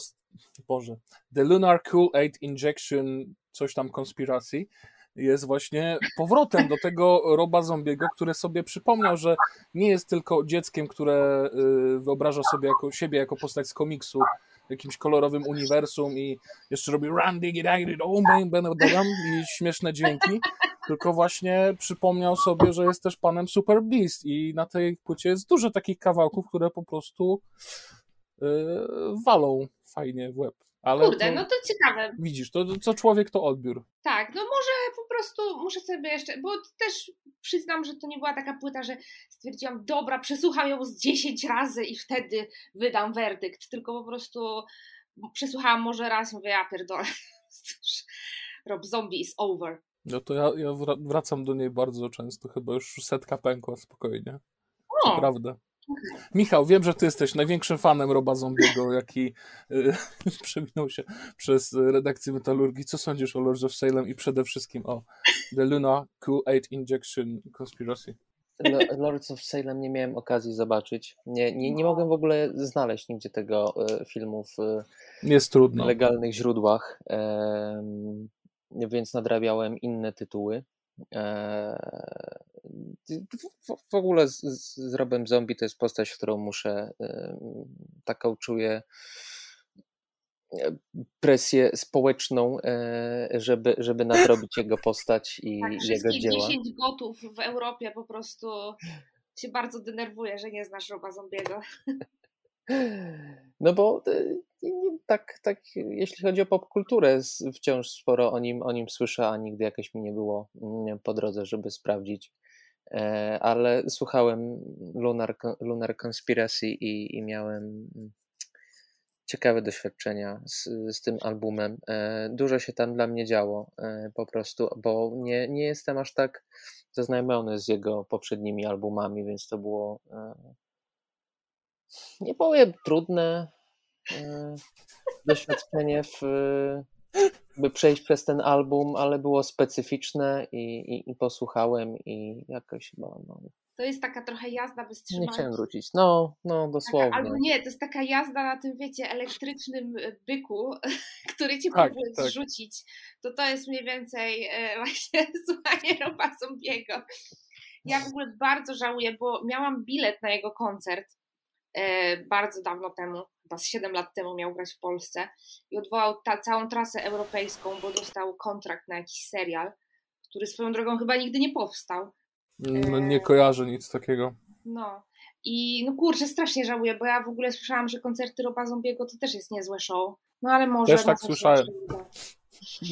Speaker 1: Boże. The Lunar Cool Aid Injection, coś tam konspiracji, jest właśnie powrotem do tego Roba Zombiego, który sobie przypomniał, że nie jest tylko dzieckiem, które y, wyobraża sobie jako, siebie jako postać z komiksu w jakimś kolorowym uniwersum i jeszcze robi run, bang, i śmieszne dźwięki, tylko właśnie przypomniał sobie, że jest też panem Super Beast i na tej płycie jest dużo takich kawałków, które po prostu y, walą fajnie w łeb. Ale
Speaker 3: Kurde,
Speaker 1: to,
Speaker 3: no to ciekawe.
Speaker 1: widzisz, to co człowiek to odbiór.
Speaker 3: Tak, no może po prostu muszę sobie jeszcze, bo też przyznam, że to nie była taka płyta, że stwierdziłam, dobra, przesłucham ją z 10 razy i wtedy wydam werdykt, tylko po prostu przesłuchałam może raz i mówię, ja pierdolę, Rob Zombie is over.
Speaker 1: No to ja, ja wra- wracam do niej bardzo często, chyba już setka pękła spokojnie.
Speaker 3: O,
Speaker 1: Prawda. Michał, wiem, że ty jesteś największym fanem Roba Zombiego, jaki y, przewinął się przez redakcję Metalurgii. Co sądzisz o Lords of Salem i przede wszystkim o The Luna Cool Aid Injection Conspiracy?
Speaker 2: Lo- Lords of Salem nie miałem okazji zobaczyć. Nie, nie, nie mogłem w ogóle znaleźć nigdzie tego e, filmu w e,
Speaker 1: Jest trudno.
Speaker 2: legalnych źródłach, więc nadrabiałem inne tytuły. W, ogóle z, z Robem Zombie to jest postać, którą muszę taką czuję presję społeczną, e, żeby, żeby nadrobić jego postać i
Speaker 3: tak,
Speaker 2: jego dzieła.
Speaker 3: 10 gotów w Europie po prostu się bardzo denerwuje, że nie znasz Roba Zombiego.
Speaker 2: No bo e, tak, tak, jeśli chodzi o popkulturę, wciąż sporo o nim, o nim słyszę, a nigdy jakoś mi nie było mm, po drodze, żeby sprawdzić. E, Ale słuchałem Lunar, Lunar Conspiracy i, i miałem mm, ciekawe doświadczenia z, z tym albumem. E, Dużo się tam dla mnie działo e, po prostu, bo nie, nie jestem aż tak zaznajomiony z jego poprzednimi albumami, więc to było nie powiem trudne doświadczenie w, by przejść przez ten album, ale było specyficzne i, i, i posłuchałem i jakoś chyba no,
Speaker 3: To jest taka trochę jazda bez
Speaker 2: nie chciałem wrócić. No, no
Speaker 3: Taka,
Speaker 2: dosłownie.
Speaker 3: albo nie, to jest taka jazda na tym, wiecie, elektrycznym e, byku, który cię
Speaker 1: Tak,
Speaker 3: próbuje
Speaker 1: tak.
Speaker 3: zrzucić. To to jest mniej więcej e, właśnie słuchanie Roba Zombiego. Ja w ogóle bardzo żałuję, bo miałam bilet na jego koncert bardzo dawno temu, chyba z 7 lat temu miał grać w Polsce i odwołał ta, całą trasę europejską, bo dostał kontrakt na jakiś serial, który swoją drogą chyba nigdy nie powstał.
Speaker 1: No, nie kojarzę nic takiego.
Speaker 3: No. I no kurczę, strasznie żałuję, bo ja w ogóle słyszałam, że koncerty Roba Zombiego to też jest niezłe show. No ale może...
Speaker 1: Też tak słyszałem.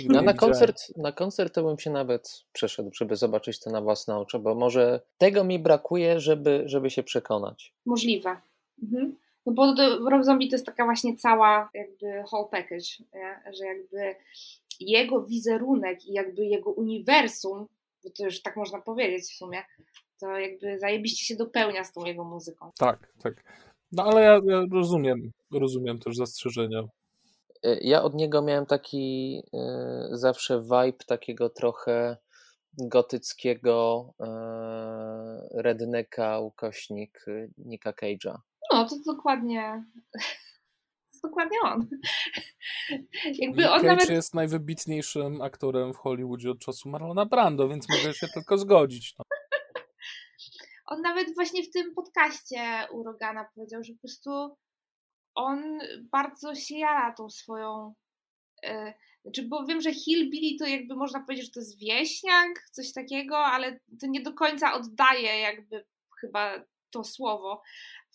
Speaker 2: No, na, koncert, na koncert to bym się nawet przeszedł, żeby zobaczyć to na własne oczy, bo może tego mi brakuje, żeby, żeby się przekonać.
Speaker 3: Możliwe. Mhm. No bo to, Rob Zombie to jest taka właśnie cała jakby whole package, nie? że jakby jego wizerunek i jakby jego uniwersum, bo to już tak można powiedzieć w sumie, to jakby zajebiście się dopełnia z tą jego muzyką.
Speaker 1: Tak, tak. No ale ja, ja rozumiem, rozumiem też zastrzeżenia.
Speaker 2: E, ja od niego miałem taki y, zawsze vibe takiego trochę gotyckiego y, rednecka, ukośnik Nika Cage'a.
Speaker 3: No, to dokładnie to dokładnie on.
Speaker 1: Jakby on Cage nawet... jest najwybitniejszym aktorem w Hollywoodzie od czasu Marlona Brando, więc mogę się tylko zgodzić. No.
Speaker 3: On nawet właśnie w tym podcaście u Rogana powiedział, że po prostu on bardzo się jara tą swoją. Yy, znaczy, bo wiem, że Hillbilly to jakby można powiedzieć, że to jest wieśniak, coś takiego, ale to nie do końca oddaje jakby chyba to słowo.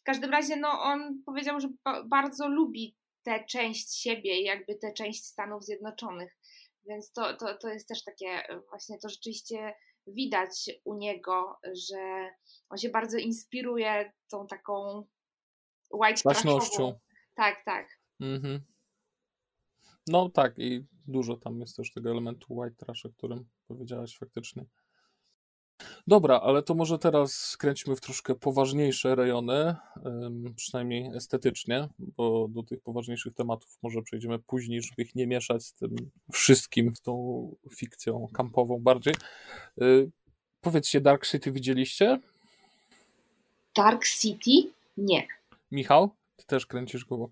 Speaker 3: W każdym razie, no, on powiedział, że bardzo lubi tę część siebie, jakby tę część Stanów Zjednoczonych. Więc to, to, to jest też takie, właśnie to rzeczywiście widać u niego, że on się bardzo inspiruje tą taką white trashową. Tak, tak. Mhm.
Speaker 1: No tak i dużo tam jest też tego elementu white trash, o którym powiedziałaś faktycznie. Dobra, ale to może teraz skręćmy w troszkę poważniejsze rejony, przynajmniej estetycznie, bo do tych poważniejszych tematów może przejdziemy później, żeby ich nie mieszać z tym wszystkim, z tą fikcją kampową bardziej. Y, powiedzcie, Dark City widzieliście?
Speaker 3: Dark City? Nie.
Speaker 1: Michał, ty też kręcisz głową.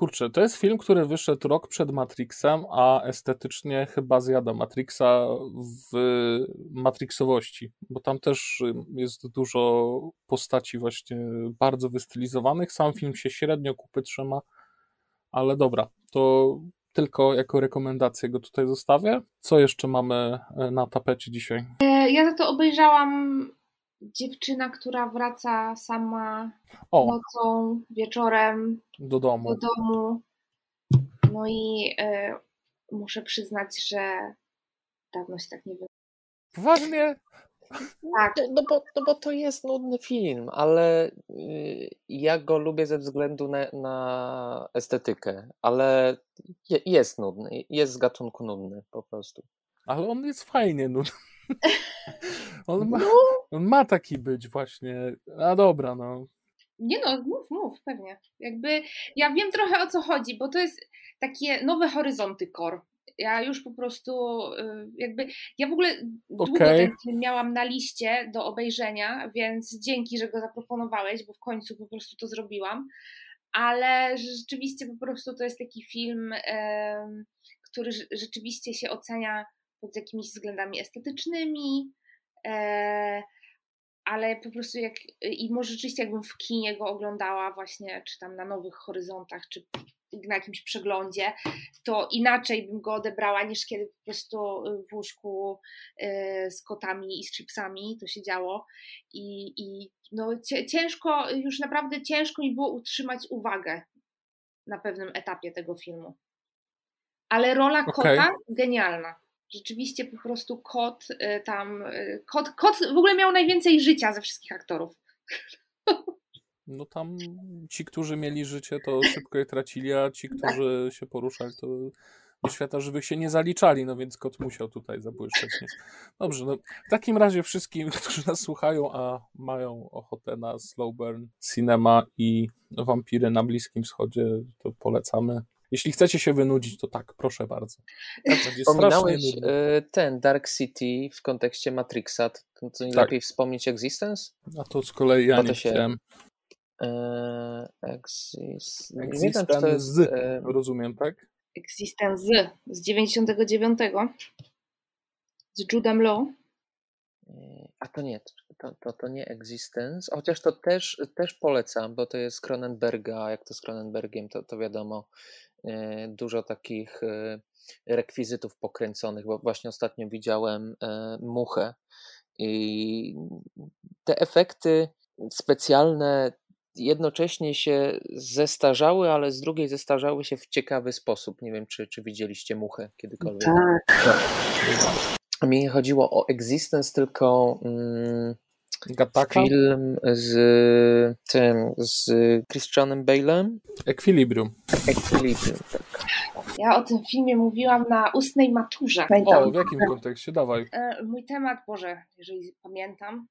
Speaker 1: Kurczę, to jest film, który wyszedł rok przed Matrixem, a estetycznie chyba zjada Matrixa w Matrixowości, bo tam też jest dużo postaci właśnie bardzo wystylizowanych. Sam film się średnio kupy trzyma, ale dobra, to tylko jako rekomendację go tutaj zostawię. Co jeszcze mamy na tapecie dzisiaj?
Speaker 3: E, ja za to obejrzałam dziewczyna, która wraca sama o. nocą, wieczorem
Speaker 1: do domu.
Speaker 3: Do domu. No i y, muszę przyznać, że dawno się tak nie było.
Speaker 1: Poważnie?
Speaker 2: Tak. No, no, bo, no bo to jest nudny film, ale y, ja go lubię ze względu na, na estetykę, ale je, jest nudny, jest z gatunku nudny po prostu.
Speaker 1: Ale on jest fajnie nudny. On ma, no. on ma taki być właśnie. A dobra, no.
Speaker 3: Nie no, mów, mów, pewnie. Jakby ja wiem trochę o co chodzi, bo to jest takie nowe horyzonty core. Ja już po prostu y, jakby, ja w ogóle długo okay. ten film miałam na liście do obejrzenia, więc dzięki, że go zaproponowałeś, bo w końcu po prostu to zrobiłam. Ale rzeczywiście po prostu to jest taki film, który rzeczywiście się ocenia pod jakimiś względami estetycznymi, e, ale po prostu jak, i może rzeczywiście jakbym w kinie go oglądała właśnie, czy tam na Nowych Horyzontach, czy na jakimś przeglądzie, to inaczej bym go odebrała niż kiedy po prostu w łóżku e, z kotami i z chipsami to się działo i, i no ciężko, już naprawdę ciężko mi było utrzymać uwagę na pewnym etapie tego filmu. Ale rola kota okay. genialna rzeczywiście po prostu kot y, tam, y, kot, kot w ogóle miał najwięcej życia ze wszystkich aktorów.
Speaker 1: No tam ci, którzy mieli życie, to szybko je tracili, a ci, którzy się poruszali, to do świata żywych się nie zaliczali, no więc kot musiał tutaj zabłyszczeć. Dobrze, no w takim razie wszystkim, którzy nas słuchają, a mają ochotę na slow burn cinema i wampiry na Bliskim Wschodzie, to polecamy. Jeśli chcecie się wynudzić, to tak, proszę bardzo.
Speaker 2: Wspominałeś e, ten Dark City w kontekście Matrixa, to, to nie tak. lepiej wspomnieć Existence?
Speaker 1: A to z kolei ja nie się... chciałem.
Speaker 2: E, exist...
Speaker 1: Existence jest, e... rozumiem, tak?
Speaker 3: Existence z, z 99 z Judem Law.
Speaker 2: E, a to nie, to, to, to nie Existence, chociaż to też, też polecam, bo to jest Cronenberga, jak to z Cronenbergiem, to, to wiadomo, dużo takich e, rekwizytów pokręconych, bo właśnie ostatnio widziałem e, muchę i te efekty specjalne jednocześnie się zestarzały, ale z drugiej zestarzały się w ciekawy sposób. Nie wiem, czy, czy widzieliście muchę kiedykolwiek. Tak. Mi nie chodziło o Existence, tylko mm,
Speaker 1: Gataka?
Speaker 2: Film z tym, z Christianem Bale'em.
Speaker 1: Equilibrium.
Speaker 2: Equilibrium, tak.
Speaker 3: Ja o tym filmie mówiłam na ustnej maturze.
Speaker 1: O, w jakim kontekście? Dawaj.
Speaker 3: E, mój temat, Boże, jeżeli pamiętam,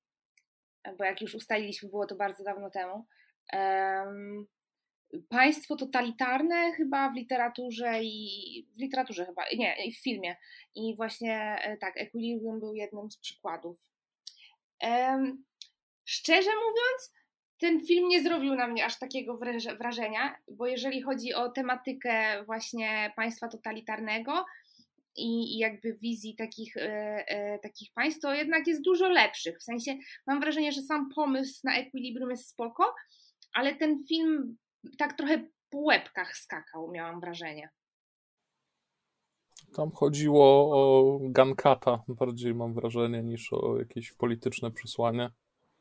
Speaker 3: bo jak już ustaliliśmy, było to bardzo dawno temu, Um, państwo totalitarne chyba w literaturze i w literaturze chyba, nie, i w filmie. I właśnie e, tak, Equilibrium był jednym z przykładów. Szczerze mówiąc, ten film nie zrobił na mnie aż takiego wrażenia, bo jeżeli chodzi o tematykę właśnie państwa totalitarnego i, i jakby wizji takich, e, e, takich państw, to jednak jest dużo lepszych. W sensie mam wrażenie, że sam pomysł na Equilibrium jest spoko, ale ten film tak trochę po łebkach skakał, miałam wrażenie.
Speaker 1: Tam chodziło o Gankata bardziej mam wrażenie niż o jakieś polityczne przesłanie.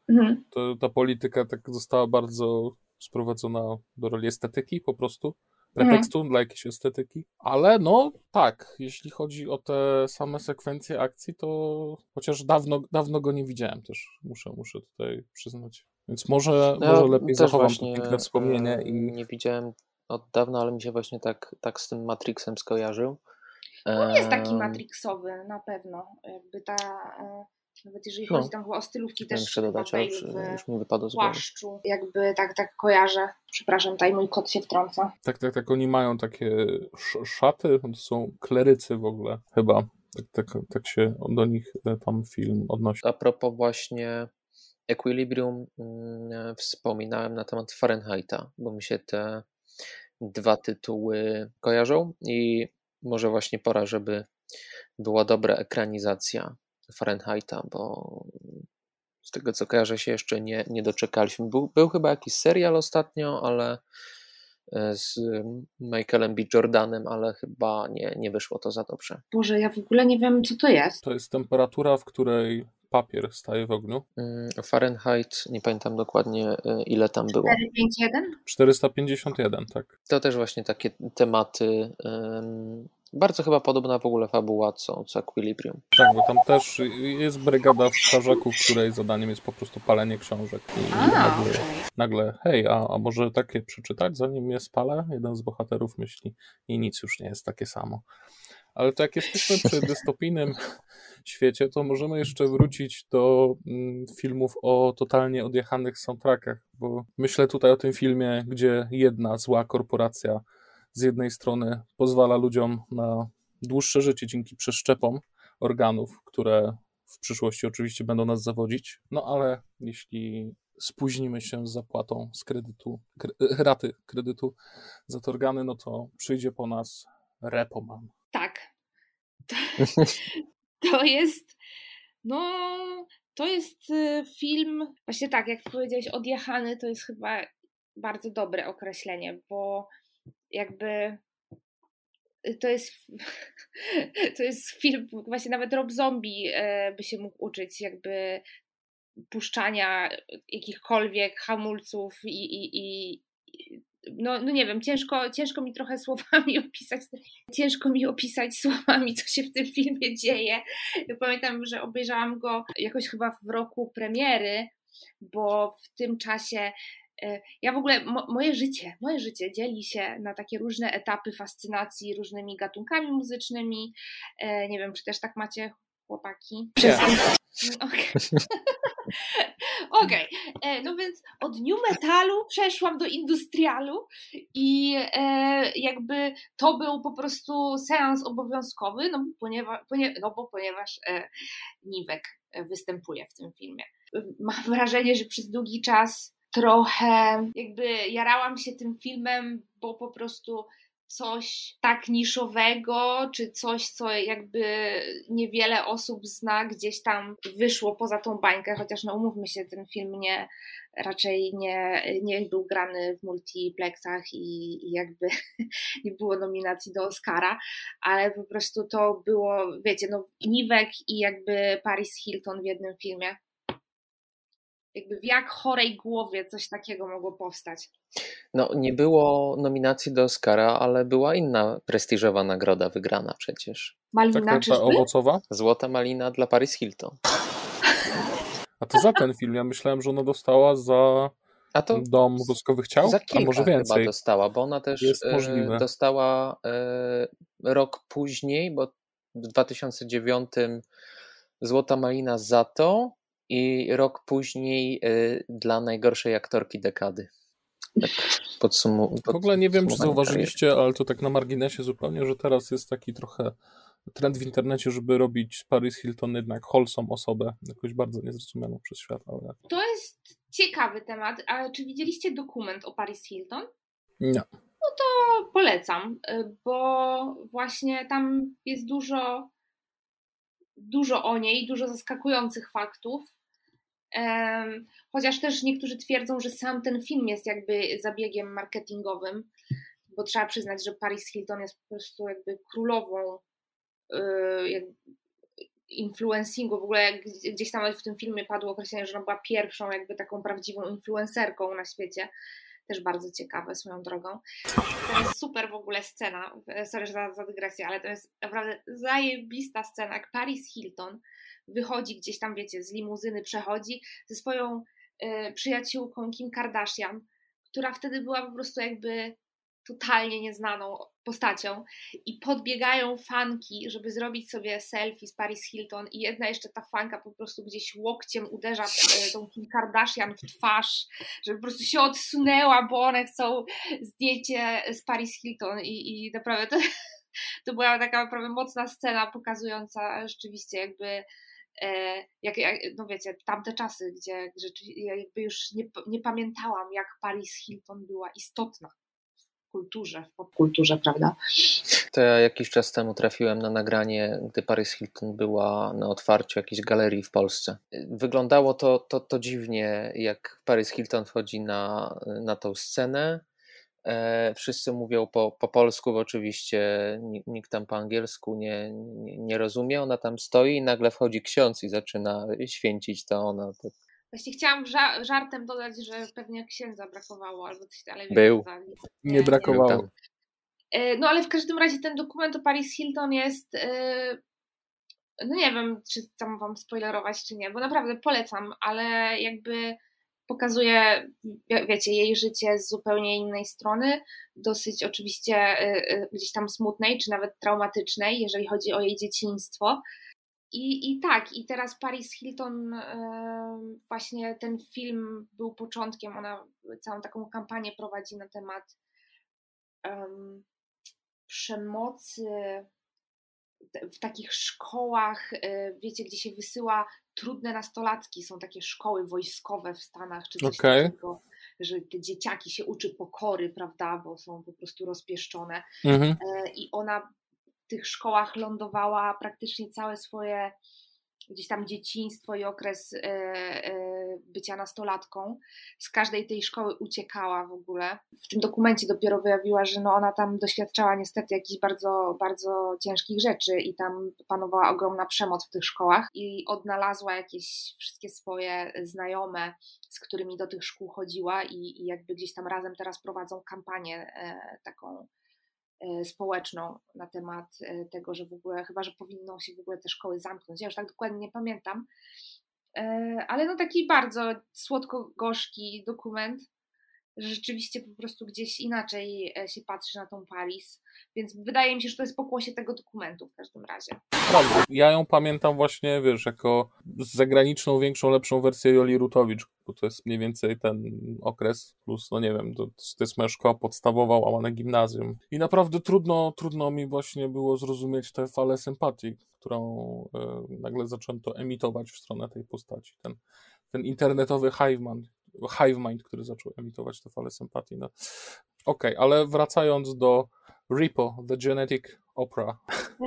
Speaker 1: Mhm. To, ta polityka tak została bardzo sprowadzona do roli estetyki po prostu, pretekstu mhm. dla jakiejś estetyki. Ale no tak, jeśli chodzi o te same sekwencje akcji, to chociaż dawno, dawno go nie widziałem też, muszę, muszę tutaj przyznać. Więc może, no, może lepiej zachowam to piękne wspomnienie. I...
Speaker 2: Nie widziałem od dawna, ale mi się właśnie tak, tak z tym Matrixem skojarzył.
Speaker 3: On jest taki matrixowy na pewno. Jakby ta e, nawet jeżeli no. chodzi tam o stylówki też
Speaker 2: jeszcze dodać, ale już, już mi wypadło z
Speaker 3: płaszczu. Jakby tak, tak kojarzę. Przepraszam, tutaj mój kot się wtrąca.
Speaker 1: Tak, tak, tak. Oni mają takie szaty, to są klerycy w ogóle chyba. Tak, tak, tak się do nich e, tam film odnosi.
Speaker 2: A propos właśnie Equilibrium, mm, wspominałem na temat Fahrenheita, bo mi się te dwa tytuły kojarzą i może właśnie pora, żeby była dobra ekranizacja Fahrenheita, bo z tego co kojarzę się jeszcze nie, nie doczekaliśmy. Był, był chyba jakiś serial ostatnio, ale e, z Michaelem B. Jordanem, ale chyba nie, nie wyszło to za dobrze.
Speaker 3: Boże, ja w ogóle nie wiem, co to jest.
Speaker 1: To jest temperatura, w której papier staje w ogniu.
Speaker 2: Mm, Fahrenheit, nie pamiętam dokładnie e, ile tam było.
Speaker 3: 451?
Speaker 1: 451, tak.
Speaker 2: To też właśnie takie tematy bardzo chyba podobna w ogóle fabuła co, co Equilibrium.
Speaker 1: Tak, bo tam też jest brygada starzaków, której zadaniem jest po prostu palenie książek. I a, nagle, okay. nagle, hej, a, a może takie przeczytać, zanim je spalę? Jeden z bohaterów myśli i nic już nie jest takie samo. Ale to jak jesteśmy przy dystopijnym świecie, to możemy jeszcze wrócić do mm, filmów o totalnie odjechanych soundtrackach, bo myślę tutaj o tym filmie, gdzie jedna zła korporacja z jednej strony pozwala ludziom na dłuższe życie dzięki przeszczepom organów, które w przyszłości oczywiście będą nas zawodzić, no ale jeśli spóźnimy się z zapłatą z kredytu, raty kredytu za te organy, no to przyjdzie po nas repoman.
Speaker 3: To, to jest, no, to jest y, film, właśnie tak, jak powiedziałeś, odjechany, to jest chyba bardzo dobre określenie, bo jakby y, to jest, to jest film, właśnie nawet Rob Zombie e, by się mógł uczyć jakby puszczania jakichkolwiek hamulców i, i, i no, no nie wiem, ciężko, ciężko mi trochę słowami opisać, ciężko mi opisać słowami, co się w tym filmie dzieje. Pamiętam, że obejrzałam go jakoś chyba w roku premiery, bo w tym czasie E, ja w ogóle, mo, moje życie, moje życie dzieli się na takie różne etapy fascynacji różnymi gatunkami muzycznymi. E, nie wiem, czy też tak macie chłopaki?
Speaker 1: Przez...
Speaker 3: Okej. Okay. okay. No więc od new metalu przeszłam do industrialu i e, jakby to był po prostu seans obowiązkowy, no, ponieważ, ponie, no bo ponieważ e, Niwek występuje w tym filmie. Mam wrażenie, że przez długi czas trochę jakby jarałam się tym filmem, bo po prostu coś tak niszowego, czy coś, co jakby niewiele osób zna, gdzieś tam wyszło poza tą bańkę, chociaż no umówmy się, ten film nie, raczej nie, nie był grany w multiplexach i, i jakby nie było nominacji do Oscara, ale po prostu to było, wiecie, no Niwek i jakby Paris Hilton w jednym filmie jakby w jak chorej głowie coś takiego mogło powstać?
Speaker 2: No, nie było nominacji do Oscara, ale była inna prestiżowa nagroda wygrana przecież.
Speaker 3: Malina tak,
Speaker 1: ta owocowa?
Speaker 2: Złota malina dla Paris Hilton.
Speaker 1: A to za ten film. Ja myślałem, że ona dostała za a to Dom Woskowych Ciał?
Speaker 2: Za kilka
Speaker 1: A może więcej.
Speaker 2: chyba dostała, bo ona też e, dostała e, rok później, bo w 2009 Złota Malina za to, i rok później y, dla najgorszej aktorki dekady. Tak podsumu-
Speaker 1: W ogóle nie wiem, czy zauważyliście, ale to tak na marginesie zupełnie, że teraz jest taki trochę trend w internecie, żeby robić z Paris Hilton jednak wholesome osobę, jakoś bardzo niezrozumianą przez świat, ale
Speaker 3: To jest ciekawy temat. A czy widzieliście dokument o Paris Hilton?
Speaker 1: nie.
Speaker 3: To polecam, y, bo właśnie tam jest dużo, dużo o niej, dużo zaskakujących faktów. Chociaż też niektórzy twierdzą, że sam ten film jest jakby zabiegiem marketingowym, bo trzeba przyznać, że Paris Hilton jest po prostu jakby królową y, influencingu. W ogóle gdzieś tam w tym filmie padło określenie, że ona była pierwszą jakby taką prawdziwą influencerką na świecie. Też bardzo ciekawe swoją drogą. To jest super w ogóle scena. Sorry że za, za dygresję, ale to jest naprawdę zajebista scena. Jak Paris Hilton wychodzi gdzieś tam, wiecie, z limuzyny przechodzi ze swoją y, przyjaciółką Kim Kardashian, która wtedy była po prostu jakby totalnie nieznaną postacią i podbiegają fanki, żeby zrobić sobie selfie z Paris Hilton i jedna jeszcze ta fanka po prostu gdzieś łokciem uderza e, tą Kim Kardashian w twarz, żeby po prostu się odsunęła, bo one chcą zdjęcie z Paris Hilton i, i naprawdę to, to była taka naprawdę mocna scena pokazująca rzeczywiście jakby jak, jak, no wiecie, tamte czasy, gdzie rzeczywiście jakby już nie, nie pamiętałam, jak Paris Hilton była istotna w kulturze, w popkulturze, prawda?
Speaker 2: To ja jakiś czas temu trafiłem na nagranie, gdy Paris Hilton była na otwarciu jakiejś galerii w Polsce. Wyglądało to, to, to dziwnie, jak Paris Hilton wchodzi na, na tą scenę. E, wszyscy mówią po, po polsku, bo oczywiście ni- nikt tam po angielsku nie, nie, nie rozumie. Ona tam stoi i nagle wchodzi ksiądz i zaczyna święcić to ona. Tak.
Speaker 3: Właśnie chciałam ża- żartem dodać, że pewnie księdza brakowało albo coś, ale
Speaker 2: Był.
Speaker 3: za-
Speaker 1: Nie brakowało.
Speaker 2: Był tam.
Speaker 3: E, No ale w każdym razie ten dokument o Paris Hilton jest. e, No nie wiem, czy tam wam spoilerować, czy nie, bo naprawdę polecam, ale jakby pokazuje, wie- wiecie, jej życie z zupełnie innej strony, dosyć oczywiście e, e, gdzieś tam smutnej, czy nawet traumatycznej, jeżeli chodzi o jej dzieciństwo. I, I tak, i teraz Paris Hilton, e, właśnie ten film był początkiem, ona całą taką kampanię prowadzi na temat em, przemocy w takich szkołach, wiecie, gdzie się wysyła trudne nastolatki, są takie szkoły wojskowe w Stanach, czy coś
Speaker 1: Okej.
Speaker 3: takiego, że te dzieciaki się uczy pokory, prawda, bo są po prostu rozpieszczone.
Speaker 1: Mhm.
Speaker 3: E, i ona w tych szkołach lądowała praktycznie całe swoje gdzieś tam dzieciństwo i okres e, e, bycia nastolatką. Z każdej tej szkoły uciekała w ogóle. W tym dokumencie dopiero wyjawiła, że no ona tam doświadczała niestety jakichś bardzo, bardzo ciężkich rzeczy i tam panowała ogromna przemoc w tych szkołach i odnalazła jakieś wszystkie swoje znajome, z którymi do tych szkół chodziła i, i jakby gdzieś tam razem teraz prowadzą kampanię e, taką e, społeczną na temat e, tego, że w ogóle, chyba, że powinno się w ogóle te szkoły zamknąć. Ja już tak dokładnie nie pamiętam, ale no taki bardzo słodko-gorzki dokument, że rzeczywiście po prostu gdzieś inaczej e, się patrzy na tą Paris, więc wydaje mi się, że to jest pokłosie tego dokumentu w każdym razie.
Speaker 1: Ja ją pamiętam właśnie, wiesz, jako zagraniczną, większą, lepszą wersję Joli Rutowicz, bo to jest mniej więcej ten okres, plus, no nie wiem, to, to jest moja szkoła podstawowa, łamane gimnazjum. I naprawdę trudno, trudno mi właśnie było zrozumieć tę falę sympatii, którą e, nagle zaczęto emitować w stronę tej postaci. Ten, ten internetowy hive mind, hive mind, który zaczął emitować tę falę sympatii. No. Okej, ale wracając do Repo, The Genetic Opera.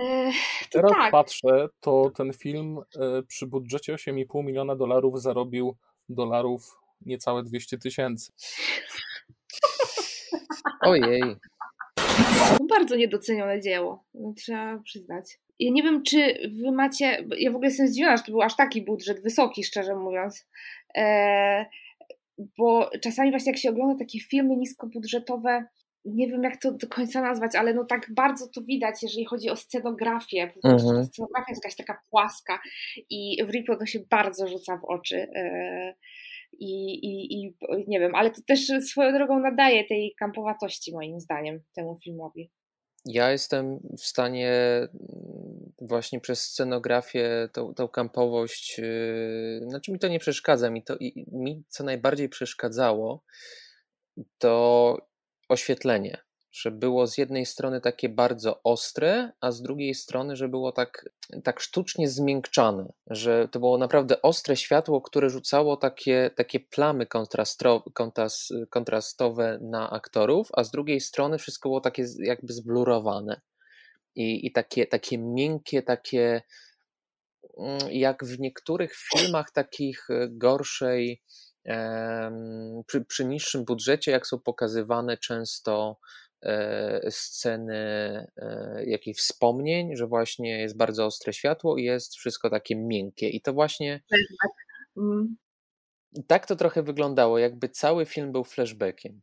Speaker 3: E, to
Speaker 1: Teraz
Speaker 3: tak,
Speaker 1: patrzę, to ten film e, przy budżecie 8,5 miliona dolarów zarobił dolarów niecałe 200 tysięcy.
Speaker 2: Ojej.
Speaker 3: bardzo niedocenione dzieło, no, trzeba przyznać. Ja nie wiem, czy wy macie. Ja w ogóle jestem zdziwiona, że to był aż taki budżet wysoki, szczerze mówiąc. E, bo czasami właśnie jak się ogląda takie filmy niskobudżetowe, nie wiem jak to do końca nazwać, ale no tak bardzo to widać, jeżeli chodzi o scenografię. Po prostu
Speaker 2: Mhm.
Speaker 3: ta scenografia jest jakaś taka płaska i w Repo to się bardzo rzuca w oczy. E, i, i, I nie wiem, ale to też swoją drogą nadaje tej kampowatości, moim zdaniem, temu filmowi.
Speaker 2: Ja jestem w stanie mm, właśnie przez scenografię, tą, tą kampowość, yy, znaczy mi to nie przeszkadza, mi to i- mi co najbardziej przeszkadzało, to oświetlenie, że było z jednej strony takie bardzo ostre, a z drugiej strony, że było tak, tak sztucznie zmiękczane, że to było naprawdę ostre światło, które rzucało takie, takie plamy kontras, kontrastowe na aktorów, a z drugiej strony wszystko było takie jakby zblurowane. I, i takie, takie miękkie, takie mm, jak w niektórych filmach takich gorszej, przy, przy niższym budżecie, jak są pokazywane często e, sceny e, jakichś wspomnień, że właśnie jest bardzo ostre światło i jest wszystko takie miękkie. I to właśnie. Mm. Tak to trochę wyglądało, jakby cały film był flashbackiem.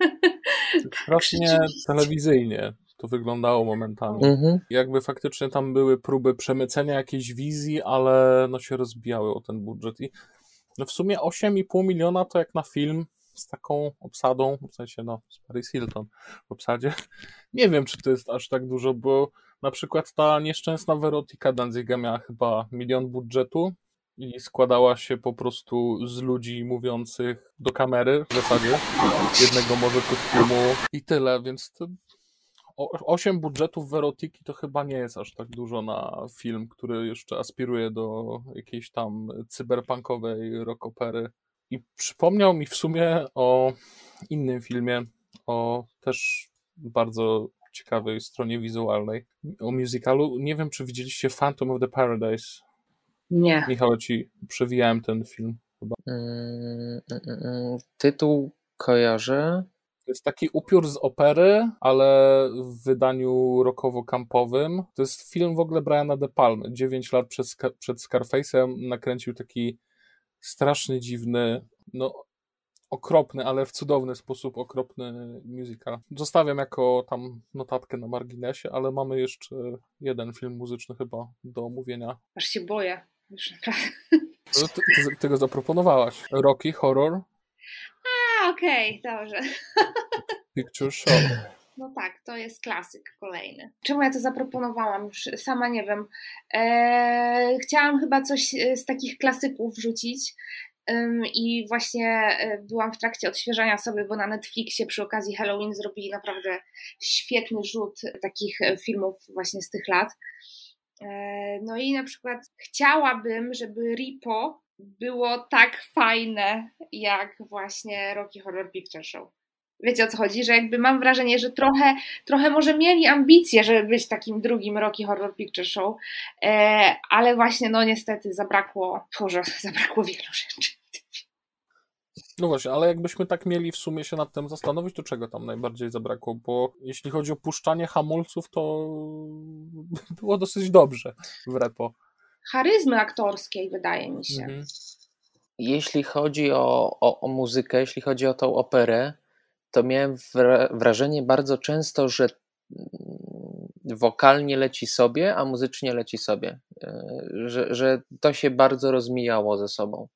Speaker 1: Strasznie telewizyjnie to wyglądało momentami. Mhm. Jakby faktycznie tam były próby przemycenia jakiejś wizji, ale no się rozbijały o ten budżet. I no w sumie 8,5 miliona to jak na film z taką obsadą, w sensie no, z Paris Hilton w obsadzie. Nie wiem, czy to jest aż tak dużo, bo na przykład ta nieszczęsna Verotika Danziga miała chyba milion budżetu i składała się po prostu z ludzi mówiących do kamery w zasadzie, jednego może kostiumu i tyle, więc to 8 budżetów Verotiki to chyba nie jest aż tak dużo na film, który jeszcze aspiruje do jakiejś tam cyberpunkowej rockopery. I przypomniał mi w sumie o innym filmie, o też bardzo ciekawej stronie wizualnej, o musicalu. Nie wiem, czy widzieliście Phantom of the Paradise.
Speaker 3: Nie.
Speaker 1: Michał, ci przewijałem ten film chyba.
Speaker 2: Mm, mm, mm, mm. tytuł kojarzę.
Speaker 1: To jest taki upiór z opery, ale w wydaniu rockowo-kampowym. To jest film w ogóle Briana De Palmy. 9 lat przed, przed Scarface'em nakręcił taki straszny, dziwny, no okropny, ale w cudowny sposób okropny musical. Zostawiam jako tam notatkę na marginesie, ale mamy jeszcze jeden film muzyczny chyba do omówienia.
Speaker 3: Aż się boję. Już naprawdę.
Speaker 1: Ty, ty, ty go zaproponowałaś. Rocky Horror
Speaker 3: okej, okay, dobrze.
Speaker 1: Picture Show.
Speaker 3: No tak, to jest klasyk kolejny. Czemu ja to zaproponowałam? Już sama nie wiem. Eee, chciałam chyba coś e, z takich klasyków wrzucić. I właśnie e, byłam w trakcie odświeżania sobie, bo na Netflixie przy okazji Halloween zrobili naprawdę świetny rzut takich e, filmów właśnie z tych lat. No i na przykład chciałabym, żeby Ripo było tak fajne, jak właśnie Rocky Horror Picture Show. Wiecie o co chodzi? Że jakby mam wrażenie, że trochę, trochę może mieli ambicje, żeby być takim drugim Rocky Horror Picture Show, e, ale właśnie no niestety zabrakło, Boże, zabrakło wielu rzeczy.
Speaker 1: No właśnie, ale jakbyśmy tak mieli w sumie się nad tym zastanowić, to czego tam najbardziej zabrakło? Bo jeśli chodzi o puszczanie hamulców, to było dosyć dobrze w repo
Speaker 3: charyzmy aktorskiej, wydaje mi się. Mhm.
Speaker 2: Jeśli chodzi o, o, o muzykę, jeśli chodzi o tą operę, to miałem wrażenie bardzo często, że wokalnie leci sobie, a muzycznie leci sobie. E, że, że to się bardzo rozmijało ze sobą.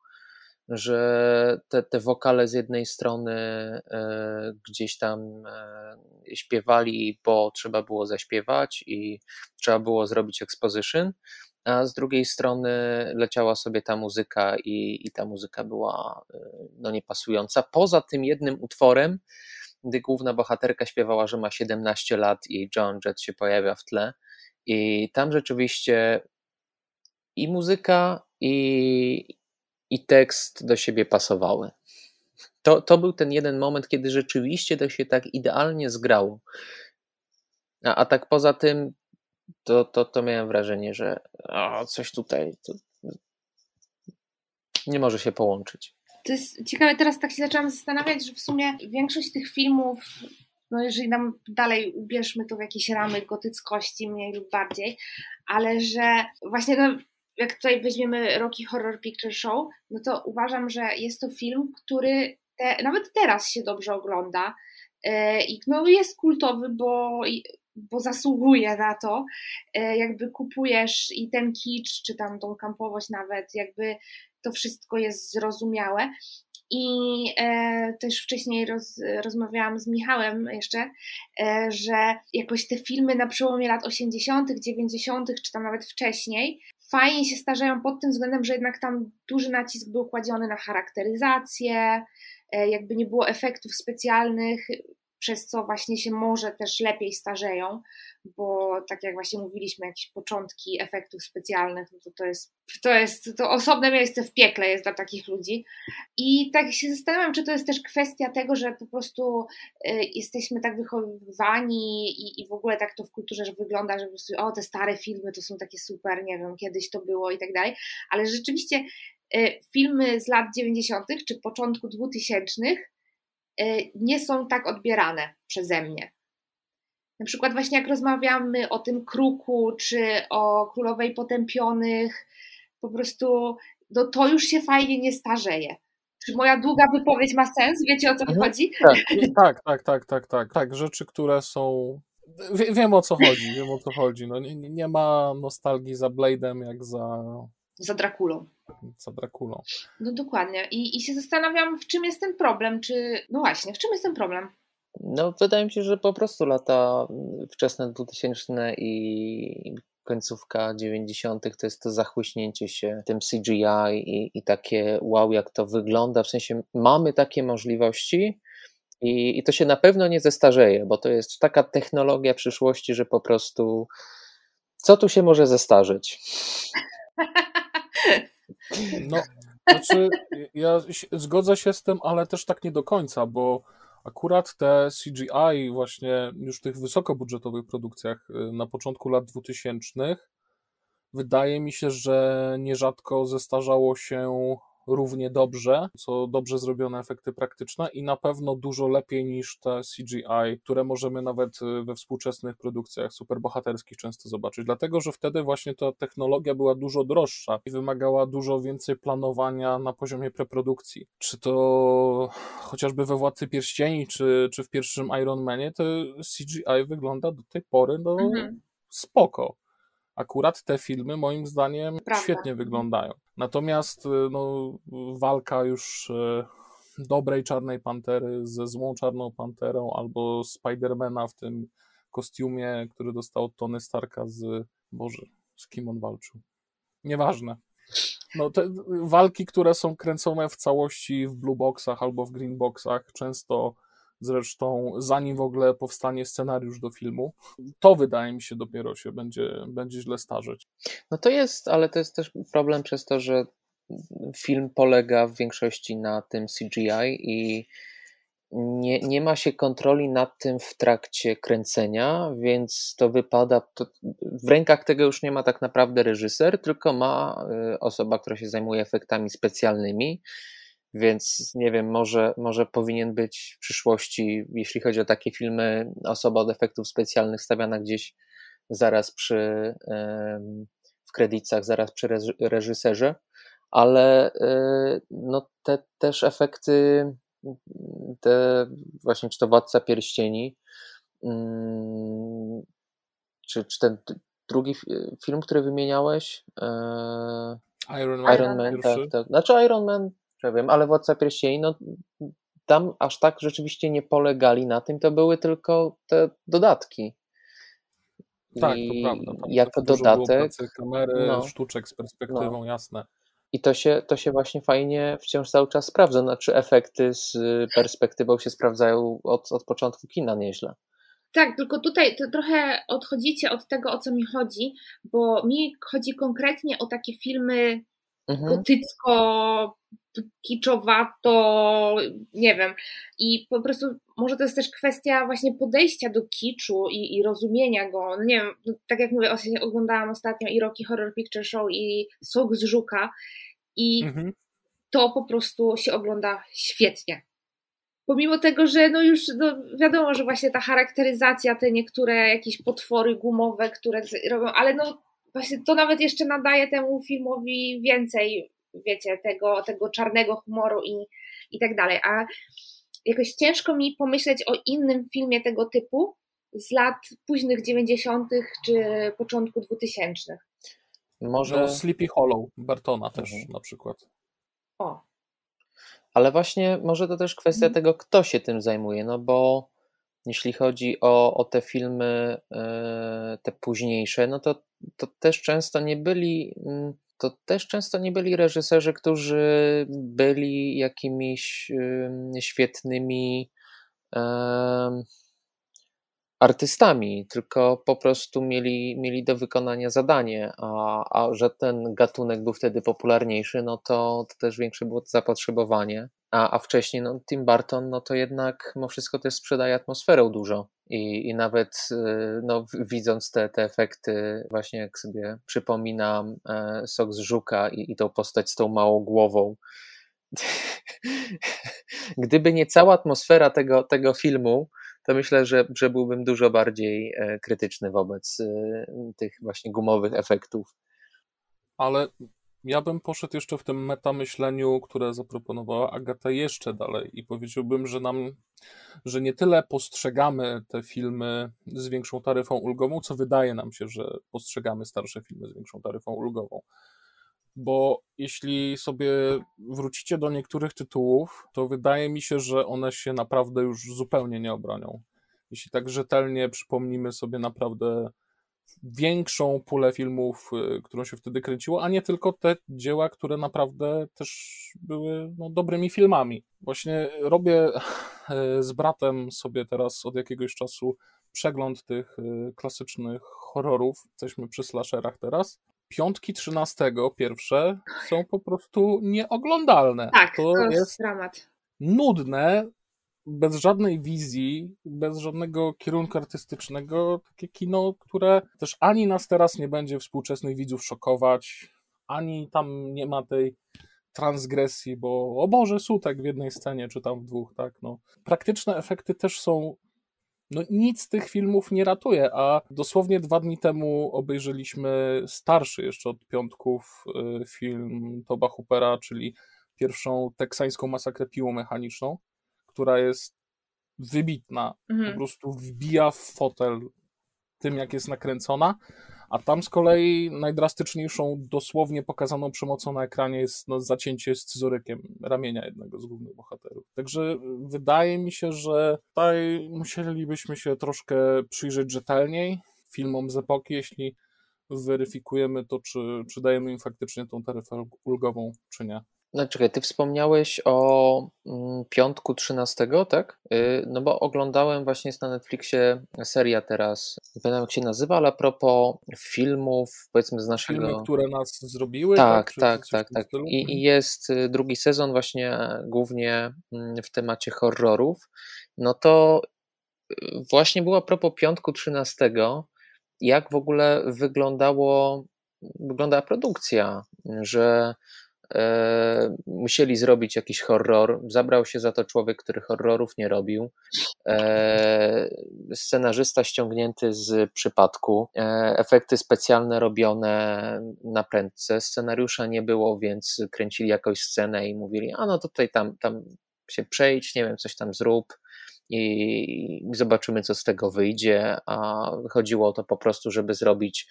Speaker 2: Że te, te wokale z jednej strony e, gdzieś tam e, śpiewali, bo trzeba było zaśpiewać i trzeba było zrobić exposition, a z drugiej strony leciała sobie ta muzyka i, i ta muzyka była y, no, niepasująca. Poza tym jednym utworem, gdy główna bohaterka śpiewała, że ma 17 lat i John Jett się pojawia w tle i tam rzeczywiście i muzyka i, i tekst do siebie pasowały. To, to był ten jeden moment, kiedy rzeczywiście to się tak idealnie zgrało. A, a tak poza tym, to, to, to miałem wrażenie, że o, coś tutaj nie może się połączyć.
Speaker 3: To jest ciekawe, teraz tak się zaczęłam zastanawiać, że w sumie większość tych filmów, no jeżeli nam dalej ubierzmy to w jakieś ramy gotyckości, mniej lub bardziej, ale że właśnie jak tutaj weźmiemy Rocky Horror Picture Show, no to uważam, że jest to film, który te, nawet teraz się dobrze ogląda. E, I no jest kultowy, bo bo zasługuje na to, e, jakby kupujesz i ten kicz, czy tam tą kampowość nawet, jakby to wszystko jest zrozumiałe. I e, też wcześniej roz, rozmawiałam z Michałem jeszcze, e, że jakoś te filmy na przełomie lat 80., 90., czy tam nawet wcześniej, fajnie się starzeją pod tym względem, że jednak tam duży nacisk był kładziony na charakteryzację, jakby nie było efektów specjalnych, przez co właśnie się może też lepiej starzeją, bo tak jak właśnie mówiliśmy, jakieś początki efektów specjalnych, no to, to jest to jest to osobne miejsce w piekle jest dla takich ludzi. I tak się zastanawiam, czy to jest też kwestia tego, że po prostu y, jesteśmy tak wychowywani i, i w ogóle tak to w kulturze że wygląda, że po prostu o, te stare filmy to są takie super, nie wiem, kiedyś to było i tak dalej, ale rzeczywiście y, filmy z lat 90. czy początku 2000 Y, nie są tak odbierane przeze mnie. Na przykład właśnie jak rozmawiamy o tym kruku, czy o królowej potępionych, po prostu no to już się fajnie nie starzeje. Czy moja długa wypowiedź ma sens? Wiecie o co mhm. chodzi?
Speaker 1: Tak, tak, tak, tak, tak, tak. Tak, rzeczy, które są. wiem o co chodzi, wiem o co chodzi. No, nie, nie ma nostalgii za Blade'em jak za.
Speaker 3: Za Drakulą
Speaker 1: za Drakulą.
Speaker 3: No dokładnie. I, I się zastanawiam, w czym jest ten problem, czy... No właśnie, w czym jest ten problem?
Speaker 2: No wydaje mi się, że po prostu lata wczesne 2000 i końcówka 90. to jest to zachłyśnięcie się tym CGI i, i takie wow, jak to wygląda. W sensie mamy takie możliwości, i, I, to się na pewno nie zestarzeje, bo to jest taka technologia przyszłości, że po prostu co tu się może zestarzeć?
Speaker 1: No, znaczy, ja zgodzę się z tym, ale też tak nie do końca, bo akurat te CGI właśnie już w tych wysokobudżetowych produkcjach y, na początku lat 2000 wydaje mi się, że nierzadko zestarzało się równie dobrze, co dobrze zrobione efekty praktyczne i na pewno dużo lepiej niż te CGI, które możemy nawet y, we współczesnych produkcjach superbohaterskich często zobaczyć. Dlatego, że wtedy właśnie ta technologia była dużo droższa i wymagała dużo więcej planowania na poziomie preprodukcji. Czy to chociażby we Władcy Pierścieni, czy, czy w pierwszym Iron Manie, to CGI wygląda do tej pory no, mhm. spoko akurat te filmy moim zdaniem Prawda. świetnie wyglądają. Natomiast y, no, walka już y, dobrej Czarnej Pantery ze złą Czarną Panterą albo Spidermana w tym kostiumie, który dostał od Tony Starka z... Boże, z kim on walczył? Nieważne. No, te walki, które są kręcone w całości w blue boxach albo w green boxach, często zresztą zanim w ogóle powstanie scenariusz do filmu, to wydaje mi się dopiero się będzie, będzie źle starzeć.
Speaker 2: No to jest, ale to jest też problem przez to, że film polega w większości na tym CGI i nie, nie ma się kontroli nad tym w trakcie kręcenia, więc to wypada. To w rękach tego już nie ma tak naprawdę reżyser, tylko ma y, osoba, która się zajmuje efektami specjalnymi. Więc nie wiem, może, może powinien być w przyszłości, jeśli chodzi o takie filmy, osoba od efektów specjalnych stawiana gdzieś zaraz przy w kredytach, zaraz przy reżyserze, ale e, no te też efekty, te właśnie czy to Władca Pierścieni, mm, czy, czy ten drugi film, który wymieniałeś? E,
Speaker 1: Iron Man,
Speaker 2: Iron Man tak, tak. Znaczy Iron Man wiem, ale Władca Pierścieni, no tam aż tak rzeczywiście nie polegali na tym, to były tylko te dodatki.
Speaker 1: Tak, I to prawda. Tam
Speaker 2: jako dodatek.
Speaker 1: kamery, no, sztuczek z perspektywą, no. jasne.
Speaker 2: I to się, to się właśnie fajnie wciąż cały czas sprawdza. Znaczy, efekty z perspektywą się sprawdzają od, od początku kina nieźle.
Speaker 3: Tak, tylko tutaj trochę odchodzicie od tego, o co mi chodzi, bo mi chodzi konkretnie o takie filmy mhm. gotycko, kiczowato, nie wiem. I po prostu może to jest też kwestia właśnie podejścia do kiczu i, i rozumienia go. No nie wiem, no tak jak mówię, oglądałam ostatnio i Rocky Horror Picture Show i Sok z Żuka i mhm. to po prostu się ogląda świetnie. Pomimo tego, że no już no wiadomo, że właśnie ta charakteryzacja, te niektóre jakieś potwory gumowe, które robią, ale no właśnie to nawet jeszcze nadaje temu filmowi więcej, wiecie, tego, tego czarnego humoru i, i tak dalej. A jakoś ciężko mi pomyśleć o innym filmie tego typu z lat późnych 90. czy początku 2000.
Speaker 1: Może no, Sleepy Hollow Bartona też mhm. na przykład.
Speaker 3: O.
Speaker 2: Ale właśnie może to też kwestia mhm. tego, kto się tym zajmuje, no bo jeśli chodzi o, o te filmy, te późniejsze, no to, to też często nie byli mm, to też często nie byli reżyserzy, którzy byli jakimiś świetnymi artystami, tylko po prostu mieli, mieli do wykonania zadanie, a, a że ten gatunek był wtedy popularniejszy, no to, to też większe było zapotrzebowanie. A, a wcześniej no, Tim Burton, no to jednak mimo wszystko też sprzedaje atmosferę dużo. I, i nawet y, no, widząc te, te efekty, właśnie jak sobie przypominam e, sok z żuka i, i tą postać z tą małą głową, gdyby nie cała atmosfera tego, tego filmu, to myślę, że, że byłbym dużo bardziej e, krytyczny wobec e, tych właśnie gumowych efektów.
Speaker 1: Ale ja bym poszedł jeszcze w tym metamyśleniu, które zaproponowała Agata jeszcze dalej i powiedziałbym, że nam, że nie tyle postrzegamy te filmy z większą taryfą ulgową, co wydaje nam się, że postrzegamy starsze filmy z większą taryfą ulgową. Bo jeśli sobie wrócicie do niektórych tytułów, to wydaje mi się, że one się naprawdę już zupełnie nie obronią. Jeśli tak rzetelnie przypomnimy sobie naprawdę większą pulę filmów, y, którą się wtedy kręciło, a nie tylko te dzieła, które naprawdę też były no, dobrymi filmami. Właśnie robię e, z bratem sobie teraz od jakiegoś czasu przegląd tych y, klasycznych horrorów. Jesteśmy przy slasherach teraz. Piątki 13 pierwsze są po prostu nieoglądalne.
Speaker 3: Tak, to, to jest dramat.
Speaker 1: Nudne, bez żadnej wizji, bez żadnego kierunku artystycznego, takie kino, które też ani nas teraz nie będzie współczesnych widzów szokować, ani tam nie ma tej transgresji, bo o Boże, sutek w jednej scenie, czy tam w dwóch, tak, no. Praktyczne efekty też są no nic tych filmów nie ratuje, a dosłownie dwa dni temu obejrzeliśmy starszy jeszcze od piątków y, film Toba Hoopera, czyli pierwszą teksańską masakrę piłą mechaniczną która jest wybitna. Mhm. Po prostu wbija w fotel tym, jak jest nakręcona. A tam z kolei najdrastyczniejszą, dosłownie pokazaną przemocą na ekranie jest no, zacięcie scyzorykiem ramienia jednego z głównych bohaterów. Także wydaje mi się, że tutaj musielibyśmy się troszkę przyjrzeć rzetelniej filmom z epoki, jeśli weryfikujemy to, czy, czy dajemy im faktycznie tą taryfę ulgową, czy nie.
Speaker 2: No czekaj, ty wspomniałeś o mm, piątku 13, tak? Y, no bo oglądałem właśnie jest na Netflixie seria teraz, nie pamiętam jak się nazywa, ale a propos filmów, powiedzmy z naszego...
Speaker 1: Filmy, które nas zrobiły?
Speaker 2: Tak, tak, tak, tak. tak. I, I, mhm. jest y, drugi sezon właśnie głównie mm, w temacie horrorów. No to y, właśnie było a propos piątku 13, jak w ogóle wyglądało, wyglądała produkcja, że E, musieli zrobić jakiś horror. Zabrał się za to człowiek, który horrorów nie robił. E, scenarzysta ściągnięty z przypadku. E, efekty specjalne robione na prędce. Scenariusza nie było, więc kręcili jakąś scenę i mówili: A no tutaj tam, tam się przejdź, nie wiem, coś tam zrób i zobaczymy, co z tego wyjdzie. A chodziło o to po prostu, żeby zrobić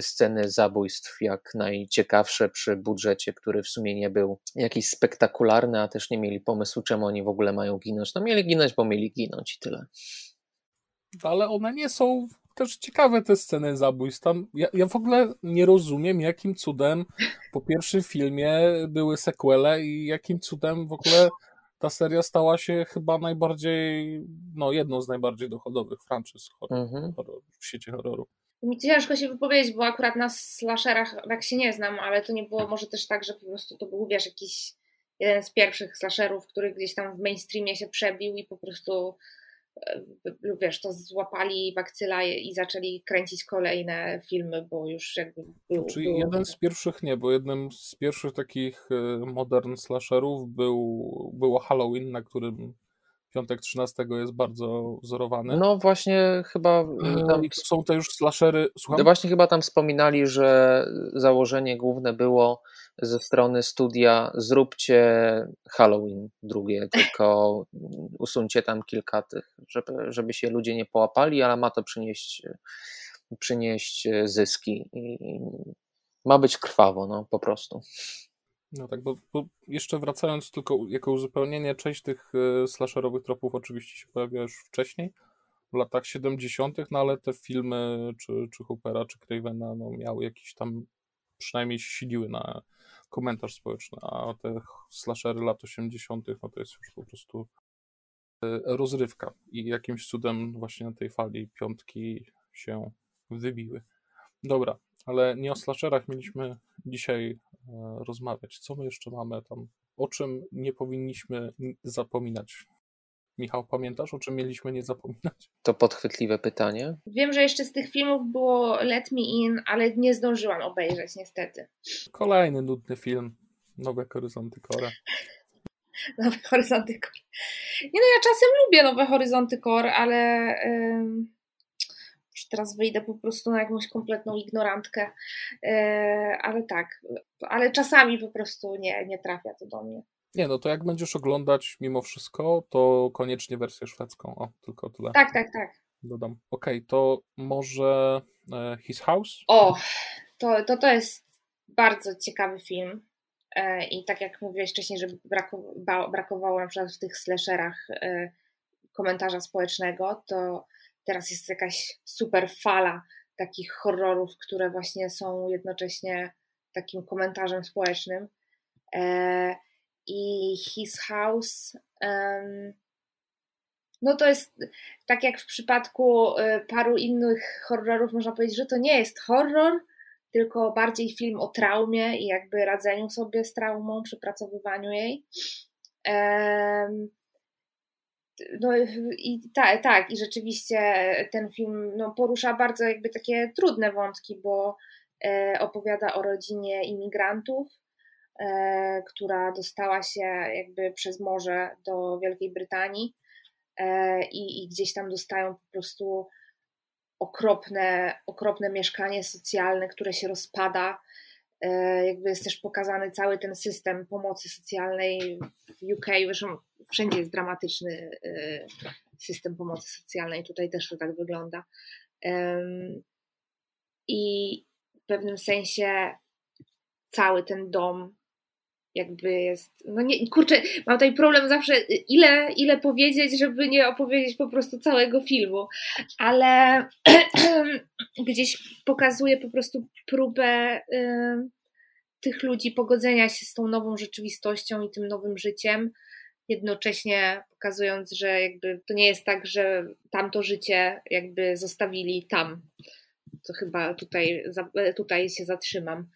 Speaker 2: sceny zabójstw jak najciekawsze przy budżecie, który w sumie nie był jakiś spektakularny, a też nie mieli pomysłu, czemu oni w ogóle mają ginąć. No mieli ginąć, bo mieli ginąć i tyle.
Speaker 1: Ale one nie są też ciekawe te sceny zabójstw. Tam, ja, ja w ogóle nie rozumiem, jakim cudem po pierwszym filmie były sequele i jakim cudem w ogóle ta seria stała się chyba najbardziej, no jedną z najbardziej dochodowych franczyz horror, mhm. horror, w sieci horroru.
Speaker 3: Mi ciężko się wypowiedzieć, bo akurat na slasherach tak się nie znam, ale to nie było może też tak, że po prostu to był, wiesz, jakiś jeden z pierwszych slasherów, który gdzieś tam w mainstreamie się przebił i po prostu e, wiesz, to złapali bakcyla i zaczęli kręcić kolejne filmy, bo już jakby był...
Speaker 1: Czyli był... jeden z pierwszych nie, bo jednym z pierwszych takich e, modern slasherów był, było Halloween, na którym Piątek 13 jest bardzo wzorowany.
Speaker 2: No właśnie chyba...
Speaker 1: E, tam... Są te już slashery... Słucham?
Speaker 2: No właśnie chyba tam wspominali, że założenie główne było ze strony studia zróbcie Halloween drugie, tylko usuńcie tam kilka tych, żeby, żeby się ludzie nie połapali, ale ma to przynieść, przynieść zyski i ma być krwawo, no po prostu.
Speaker 1: No tak, bo, bo, jeszcze wracając tylko jako uzupełnienie, część tych y, slasherowych tropów oczywiście się pojawia już wcześniej, w latach 70., no ale te filmy czy, czy Hoopera, czy Cravena no, miały jakiś tam, przynajmniej siliły na komentarz społeczny, a te slashery lat 80., no to jest już po prostu y, rozrywka i jakimś cudem właśnie na tej fali piątki się wybiły. Dobra, ale nie o slasherach mieliśmy dzisiaj e, rozmawiać. Co my jeszcze mamy tam? O czym nie powinniśmy zapominać? Michał, pamiętasz, o czym mieliśmy nie zapominać?
Speaker 2: To podchwytliwe pytanie.
Speaker 3: Wiem, że jeszcze z tych filmów było Let Me In, ale nie zdążyłam obejrzeć niestety.
Speaker 1: Kolejny nudny film. Nowe horyzonty Kore.
Speaker 3: Nowe horyzonty Kore. Nie no, ja czasem lubię Nowe horyzonty Kore, ale... Yy teraz wyjdę po prostu na jakąś kompletną ignorantkę, e, ale tak, ale czasami po prostu nie, nie trafia to do mnie.
Speaker 1: Nie, no to jak będziesz oglądać mimo wszystko, to koniecznie wersję szwedzką. O, tylko tyle.
Speaker 3: Tak, tak, tak.
Speaker 1: Dodam. Okej, okay, to może e, His House?
Speaker 3: O, to, to, to jest bardzo ciekawy film. E, I tak jak mówiłeś wcześniej, że brakowało, brakowało na przykład w tych slasherach komentarza społecznego, to teraz jest jakaś super fala takich horrorów, które właśnie są jednocześnie takim komentarzem społecznym. E, I His House. no to jest tak jak w przypadku e, paru innych horrorów, można powiedzieć, że to nie jest horror, tylko bardziej film o traumie i jakby radzeniu sobie z traumą, przepracowywaniu jej no i tak, tak, i rzeczywiście ten film no, porusza bardzo jakby takie trudne wątki, bo e, opowiada o rodzinie imigrantów, e, która dostała się jakby przez morze do Wielkiej Brytanii e, i, i gdzieś tam dostają po prostu okropne, okropne mieszkanie socjalne, które się rozpada. E, jakby jest też pokazany cały ten system pomocy socjalnej w UK. Zresztą wszędzie jest dramatyczny y, system pomocy socjalnej, tutaj też to tak wygląda. I w pewnym sensie cały ten dom jakby jest, no nie, kurczę, mam tutaj problem zawsze, ile, ile powiedzieć, żeby nie opowiedzieć po prostu całego filmu, ale gdzieś pokazuje po prostu próbę y, tych ludzi pogodzenia się z tą nową rzeczywistością i tym nowym życiem, jednocześnie pokazując, że jakby to nie jest tak, że tamto życie jakby zostawili tam. To chyba tutaj, tutaj się zatrzymam.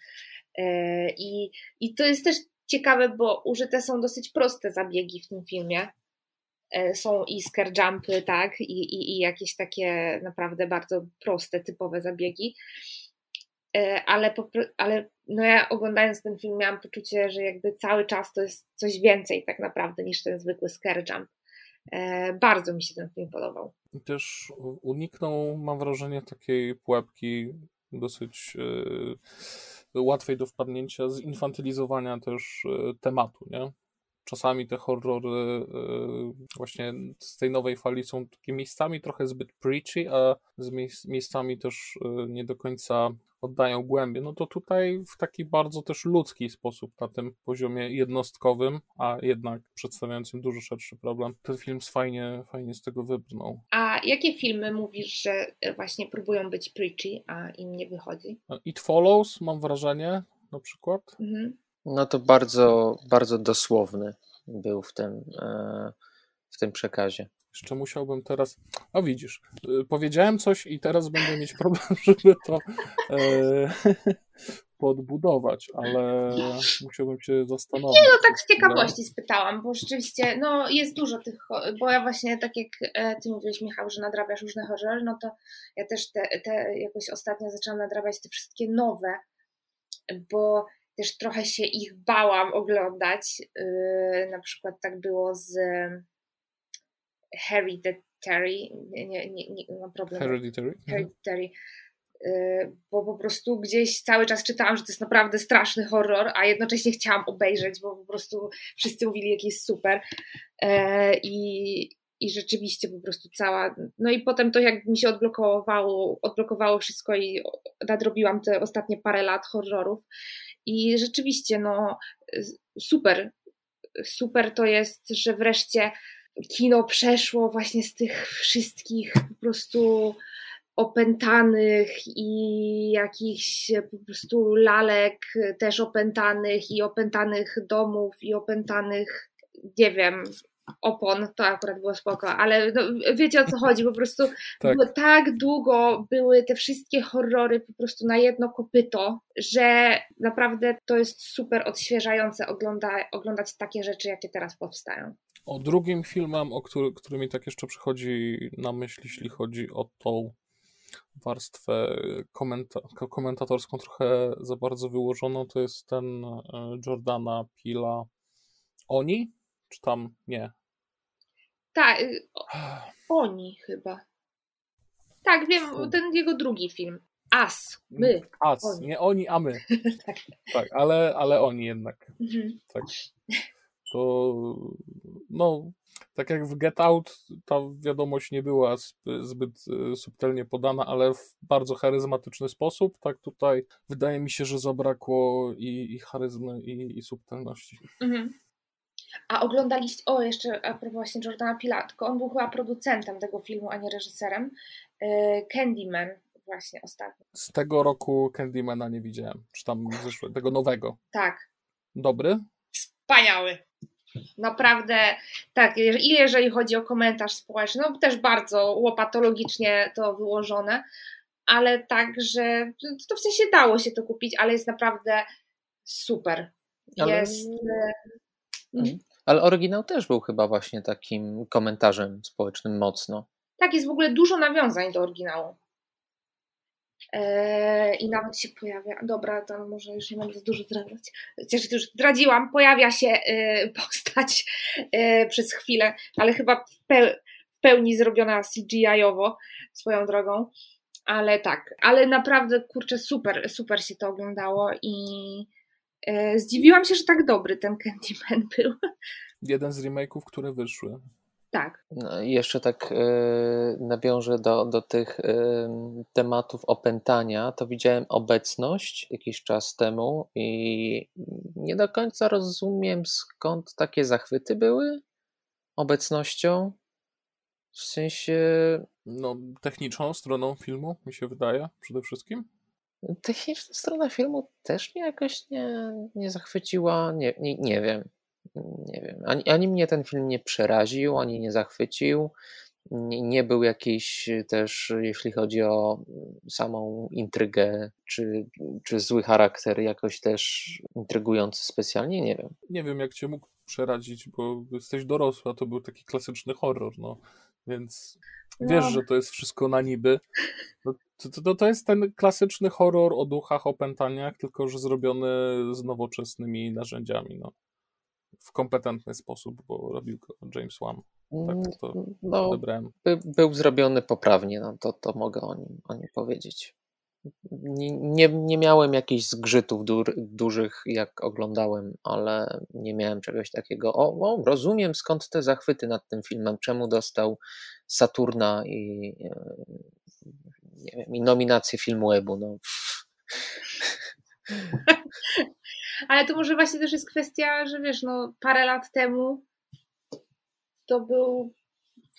Speaker 3: E, I, I to jest też ciekawe, bo użyte są dosyć proste zabiegi w tym filmie. E, są i scare jumpy, tak, i, i, i jakieś takie naprawdę bardzo proste, typowe zabiegi. E, ale, ale no ja oglądając ten film miałam poczucie, że jakby cały czas to jest coś więcej tak naprawdę niż ten zwykły scare jump. E, bardzo mi się ten film podobał.
Speaker 1: I też uniknął, mam wrażenie, takiej pułapki dosyć e, łatwej do wpadnięcia, zinfantylizowania też tematu, nie? czasami te horrory właśnie z tej nowej fali są takimi miejscami trochę zbyt preachy, a z miejscami też nie do końca oddają głębię, no to tutaj w taki bardzo też ludzki sposób, na tym poziomie jednostkowym, a jednak przedstawiającym dużo szerszy problem, ten film fajnie, fajnie z tego wybrnął.
Speaker 3: A jakie filmy mówisz, że właśnie próbują być preachy, a im nie wychodzi?
Speaker 1: It Follows, mam wrażenie, na przykład. Mhm.
Speaker 2: No to bardzo, bardzo dosłowny był w tym, e, w tym przekazie.
Speaker 1: Jeszcze musiałbym teraz. O widzisz, y, powiedziałem coś i teraz będę mieć problem, żeby to e, podbudować, ale musiałbym się zastanowić.
Speaker 3: Nie, no tak z ciekawości spytałam, bo rzeczywiście no, jest dużo tych, bo ja właśnie tak jak e, ty mówiłeś Michał, że nadrabiasz różne horrory, no to ja też te, te jakoś ostatnio zaczęłam nadrabiać te wszystkie nowe, bo też trochę się ich bałam oglądać. Yy, na przykład tak było z Hereditary, nie, nie, nie, mam problem.
Speaker 1: Hereditary?
Speaker 3: Mhm. Hereditary. Y, bo po prostu gdzieś cały czas czytałam, że to jest naprawdę straszny horror, a jednocześnie chciałam obejrzeć, bo po prostu wszyscy mówili, jaki jest super. E, I, i rzeczywiście po prostu cała. No i potem to, jak mi się odblokowało, odblokowało wszystko i nadrobiłam te ostatnie parę lat horrorów. I rzeczywiście, no super, super to jest, że wreszcie kino przeszło właśnie z tych wszystkich po prostu opętanych i jakichś po prostu lalek też opętanych i opętanych domów i opętanych, nie wiem, opon, to akurat było spoko, ale no, wiecie o co chodzi, po prostu tak. tak długo były te wszystkie horrory po prostu na jedno kopyto, że naprawdę to jest super odświeżające ogląda, oglądać takie rzeczy, jakie teraz powstają.
Speaker 1: O drugim filmem, o który, który mi tak jeszcze przychodzi na myśl, jeśli chodzi o tą warstwę komenta komentatorską trochę za bardzo wyłożoną, to jest ten e, Jordana Pila Oni, czy tam nie?
Speaker 3: Tak, y, oni chyba. Tak, wiem, ten jego drugi film. As, my.
Speaker 1: Mm, As, oni. nie oni, a my. tak. tak, ale, ale oni jednak. Mhm. Tak. To no, tak jak w Get Out, ta wiadomość nie była zbyt y, subtelnie podana, ale w bardzo charyzmatyczny sposób. Tak tutaj wydaje mi się, że zabrakło i, i charyzmy, i, i subtelności. Mhm.
Speaker 3: A oglądaliście, o jeszcze a propos właśnie Jordana Pila, tylko on był chyba producentem tego filmu, a nie reżyserem, y, Candyman właśnie ostatnio.
Speaker 1: Z tego roku Candymana nie widziałem, czy tam zeszłego, tego nowego.
Speaker 3: Tak.
Speaker 1: Dobry?
Speaker 3: Wspaniały. Naprawdę, tak, i jeżeli chodzi o komentarz społeczny, no też bardzo łopatologicznie to wyłożone, ale także, to w sensie dało się to kupić, ale jest naprawdę super. Jest... Ale...
Speaker 2: Mhm. Ale oryginał też był chyba właśnie takim komentarzem społecznym mocno.
Speaker 3: Tak, jest w ogóle dużo nawiązań do oryginału. Eee, I nawet się pojawia, dobra, tam może już nie będę za dużo zdradzać, chociaż już zdradziłam, pojawia się e, postać e, przez chwilę, ale chyba w, pełni zrobiona CGI-owo swoją drogą, ale tak, ale naprawdę, kurczę, super, super się to oglądało i zdziwiłam się, że tak dobry ten Candyman był.
Speaker 1: Jeden z remake'ów, które wyszły.
Speaker 3: Tak.
Speaker 2: No, jeszcze tak y, nawiążę do, do tych y, tematów opętania. To widziałem obecność jakiś czas temu i nie do końca rozumiem skąd takie zachwyty były obecnością. W sensie.
Speaker 1: No, techniczną stroną filmu, mi się wydaje, przede wszystkim.
Speaker 2: Techniczna strona filmu też mnie jakoś nie, nie zachwyciła. Nie, nie, nie wiem nie wiem, ani, ani mnie ten film nie przeraził, ani nie zachwycił. Nie, nie był jakiś też, jeśli chodzi o samą intrygę, czy, czy zły charakter, jakoś też intrygujący specjalnie, nie wiem.
Speaker 1: Nie wiem, jak cię mógł przerazić, bo jesteś dorosła, to był taki klasyczny horror, no. Więc wiesz, no. że to jest wszystko na niby. No, to, to, to jest ten klasyczny horror o duchach, opętaniach, tylko że zrobiony z nowoczesnymi narzędziami, no w kompetentny sposób, bo robił go James Wan. Tak mm, to no, odebrałem.
Speaker 2: By, był zrobiony poprawnie, no to, to mogę o nim, o nim powiedzieć. Nie, nie, nie miałem jakichś zgrzytów dur, dużych, jak oglądałem, ale nie miałem czegoś takiego. O, o, rozumiem skąd te zachwyty nad tym filmem, czemu dostał Saturna i, e, nie wiem, i nominację filmu Ebu. No.
Speaker 3: Ale to może właśnie też jest kwestia, że wiesz, no parę lat temu to był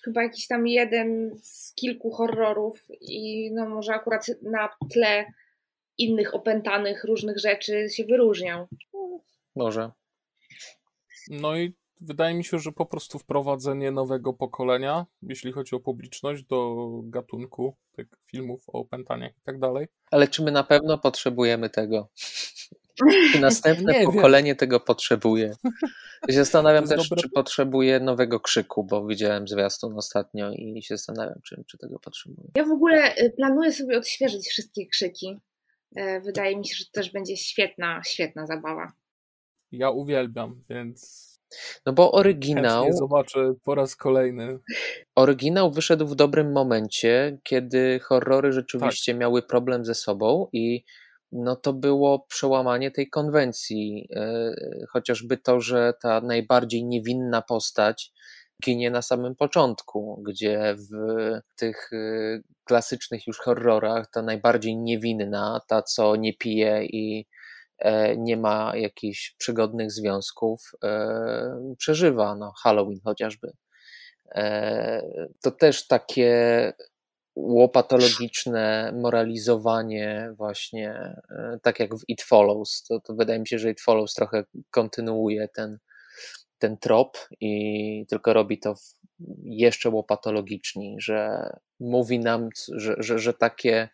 Speaker 3: chyba jakiś tam jeden z kilku horrorów i no może akurat na tle innych opętanych różnych rzeczy się wyróżniał.
Speaker 2: Może.
Speaker 1: No i wydaje mi się, że po prostu wprowadzenie nowego pokolenia, jeśli chodzi o publiczność, do gatunku tych filmów o opętaniach i tak dalej.
Speaker 2: Ale czy my na pewno potrzebujemy tego? Czy następne nie pokolenie wiem. tego potrzebuje? Zastanawiam też, dobre... czy potrzebuje nowego krzyku, bo widziałem zwiastun ostatnio i się zastanawiam, czy, czy tego potrzebuje.
Speaker 3: Ja w ogóle y, planuję sobie odświeżyć wszystkie krzyki. E, wydaje mi się, że to też będzie świetna, świetna zabawa.
Speaker 1: Ja uwielbiam, więc
Speaker 2: no bo oryginał.
Speaker 1: Chętnie zobaczę po raz kolejny.
Speaker 2: Oryginał wyszedł w dobrym momencie, kiedy horrory rzeczywiście tak. miały problem ze sobą i no to było przełamanie tej konwencji. E, chociażby to, że ta najbardziej niewinna postać ginie na samym początku, gdzie w tych e, klasycznych już horrorach ta najbardziej niewinna, ta co nie pije i e, nie ma jakichś przygodnych związków, przeżywa. No, Halloween chociażby. To też takie łopatologiczne moralizowanie właśnie, tak jak w It Follows. To, to wydaje mi się, że It Follows trochę kontynuuje ten, ten trop i tylko robi to jeszcze łopatologiczni, że mówi nam, że, że, że takie,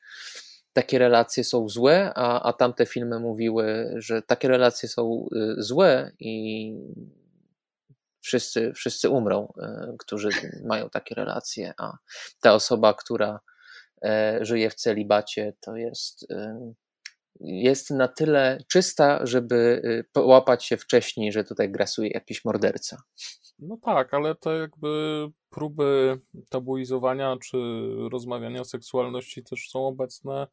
Speaker 2: takie relacje są złe, a, a tamte filmy mówiły, że takie relacje są y, złe i wszyscy, wszyscy umrą, y, którzy mają takie relacje, a ta osoba, która e, żyje w celibacie, to jest y, jest na tyle czysta, żeby połapać się wcześniej, że tutaj grasuje jakiś morderca.
Speaker 1: No tak, ale to jakby próby tabuizowania czy rozmawiania o seksualności też są obecne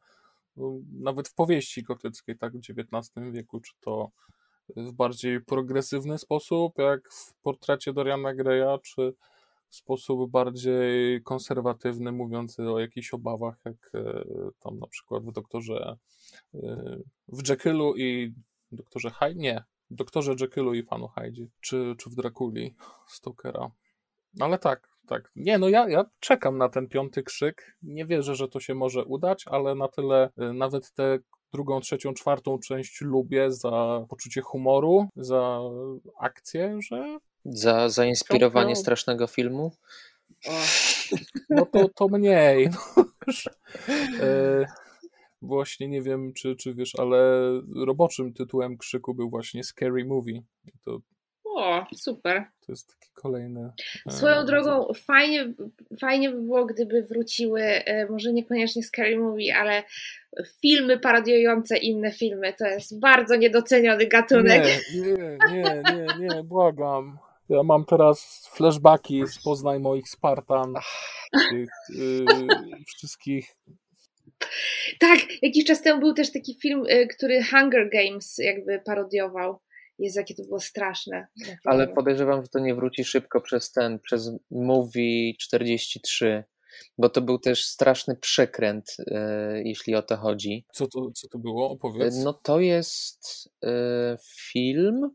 Speaker 1: no, nawet w powieści gotyckiej, tak, w XIX wieku, czy to w bardziej progresywny sposób, jak w portrecie Doriana Greya, czy w sposób bardziej konserwatywny, mówiący o jakichś obawach, jak e, tam na przykład w doktorze e, w Jekyllu i doktorze Hyde, nie, doktorze Jekyllu i panu Hyde, czy, czy w Drakuli Stokera. Ale tak, tak. Nie, no ja, ja czekam na ten piąty krzyk. Nie wierzę, że to się może udać, ale na tyle e, nawet tę drugą, trzecią, czwartą część lubię za poczucie humoru, za akcję, że
Speaker 2: za zainspirowanie strasznego filmu?
Speaker 1: No to, to mniej. No, e, właśnie nie wiem, czy, czy wiesz, ale roboczym tytułem krzyku był właśnie Scary Movie. To,
Speaker 3: o, super.
Speaker 1: To jest taki kolejny.
Speaker 3: E, Swoją drogą, fajnie, fajnie by było, gdyby wróciły, e, może niekoniecznie Scary Movie, ale filmy parodiujące inne filmy. To jest bardzo niedoceniony gatunek.
Speaker 1: Nie, nie, nie, nie, nie błagam. Ja mam teraz flashbacki z Poznań moich Spartan, tych yy, wszystkich.
Speaker 3: Tak, jakiś czas temu był też taki film, y, który Hunger Games jakby parodiował. Jest jakie to było straszne.
Speaker 2: Ale podejrzewam, że to nie wróci szybko przez ten, przez Movie 43, bo to był też straszny przekręt, yy, jeśli o to chodzi.
Speaker 1: Co to, co to było? Opowiedz.
Speaker 2: No to jest yy, film,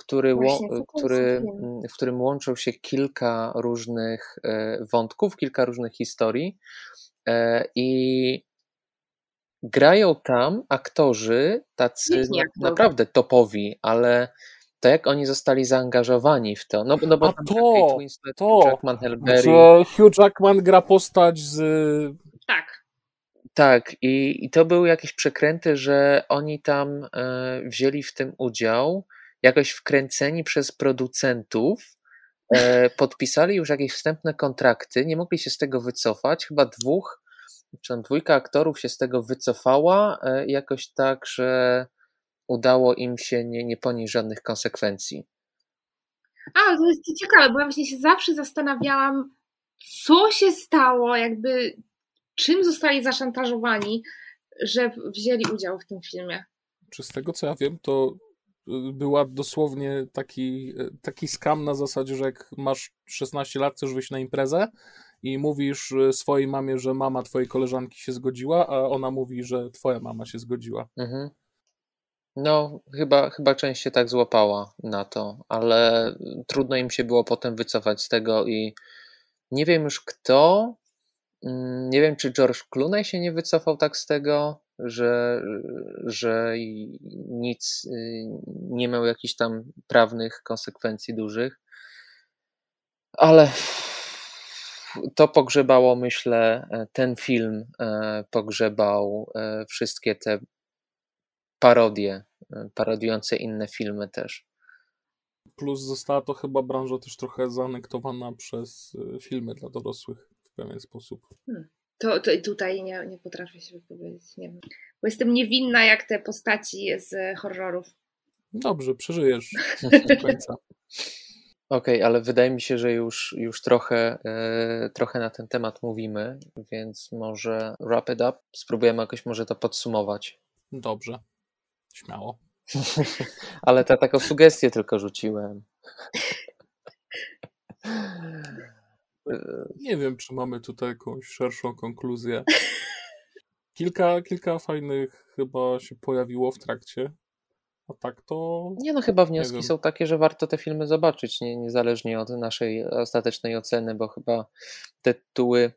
Speaker 2: który, Właśnie, który, w którym łączą się kilka różnych e, wątków, kilka różnych historii e, i grają tam aktorzy tacy no, naprawdę topowi, ale to jak oni zostali zaangażowani w to, no, no bo
Speaker 1: A to,
Speaker 2: Winslet,
Speaker 1: to,
Speaker 2: Jackman Hellberry.
Speaker 1: Że Hugh Jackman gra postać z...
Speaker 3: Tak.
Speaker 2: Tak, i, i to były jakieś przekręty, że oni tam e, wzięli w tym udział, jakoś wkręceni przez producentów, e, podpisali już jakieś wstępne kontrakty, nie mogli się z tego wycofać. Chyba dwóch, dwójka aktorów się z tego wycofała, e, jakoś tak, że udało im się nie, nie ponieść żadnych konsekwencji.
Speaker 3: A, to jest ciekawe, bo ja właśnie się zawsze zastanawiałam, co się stało, jakby czym zostali zaszantażowani, że wzięli udział w tym filmie.
Speaker 1: Czy z tego co ja wiem, to była dosłownie taki, taki skam na zasadzie, że jak masz 16 lat, chcesz wyjść na imprezę i mówisz swojej mamie, że mama twojej koleżanki się zgodziła, a ona mówi, że twoja mama się zgodziła. Mhm.
Speaker 2: No, chyba, chyba część się tak złapała na to, ale trudno im się było potem wycofać z tego i nie wiem już kto, mm, nie wiem czy George Clooney się nie wycofał tak z tego, że, że nic y, nie miał jakichś tam prawnych konsekwencji dużych. Ale to pogrzebało, myślę, ten film e, pogrzebał e, wszystkie te parodie, e, parodiujące inne filmy też.
Speaker 1: Plus została to chyba branża też trochę zaanektowana przez filmy dla dorosłych w pewien sposób. Hmm.
Speaker 3: To, to tutaj nie, nie potrafię się wypowiedzieć. Nie wiem. Bo jestem niewinna jak te postaci z horrorów.
Speaker 1: Dobrze, przeżyjesz do końca.
Speaker 2: Okej, okay, ale wydaje mi się, że już, już trochę, e, trochę na ten temat mówimy, więc może wrap it up. Spróbujemy jakoś może to podsumować.
Speaker 1: Dobrze, śmiało.
Speaker 2: ale to taką sugestię tylko rzuciłem.
Speaker 1: Nie wiem, czy mamy tutaj jakąś szerszą konkluzję. Kilka, kilka fajnych chyba się pojawiło w trakcie. A tak to.
Speaker 2: Nie no, chyba wnioski są takie, że warto te filmy zobaczyć, nie, niezależnie od naszej ostatecznej oceny, bo chyba te tytuły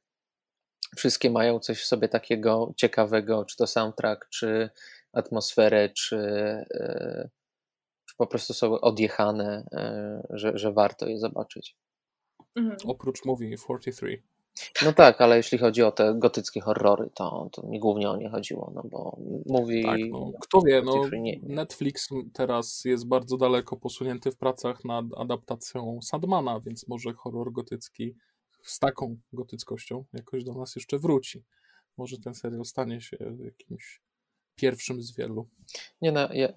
Speaker 2: wszystkie mają coś w sobie takiego ciekawego, czy to soundtrack, czy atmosferę, czy, e, czy po prostu są odjechane, e, że, że warto je zobaczyć.
Speaker 3: Mhm.
Speaker 1: Oprócz Movie 43.
Speaker 2: No tak, ale jeśli chodzi o te gotyckie horrory, to, to mi głównie o nie chodziło, no bo mówi...
Speaker 1: Tak, no, kto wie, no, Netflix teraz jest bardzo daleko posunięty w pracach nad adaptacją Sandmana, więc może horror gotycki z taką gotyckością jakoś do nas jeszcze wróci. Może ten serial stanie się jakimś pierwszym z wielu.
Speaker 2: Nie, no, ja,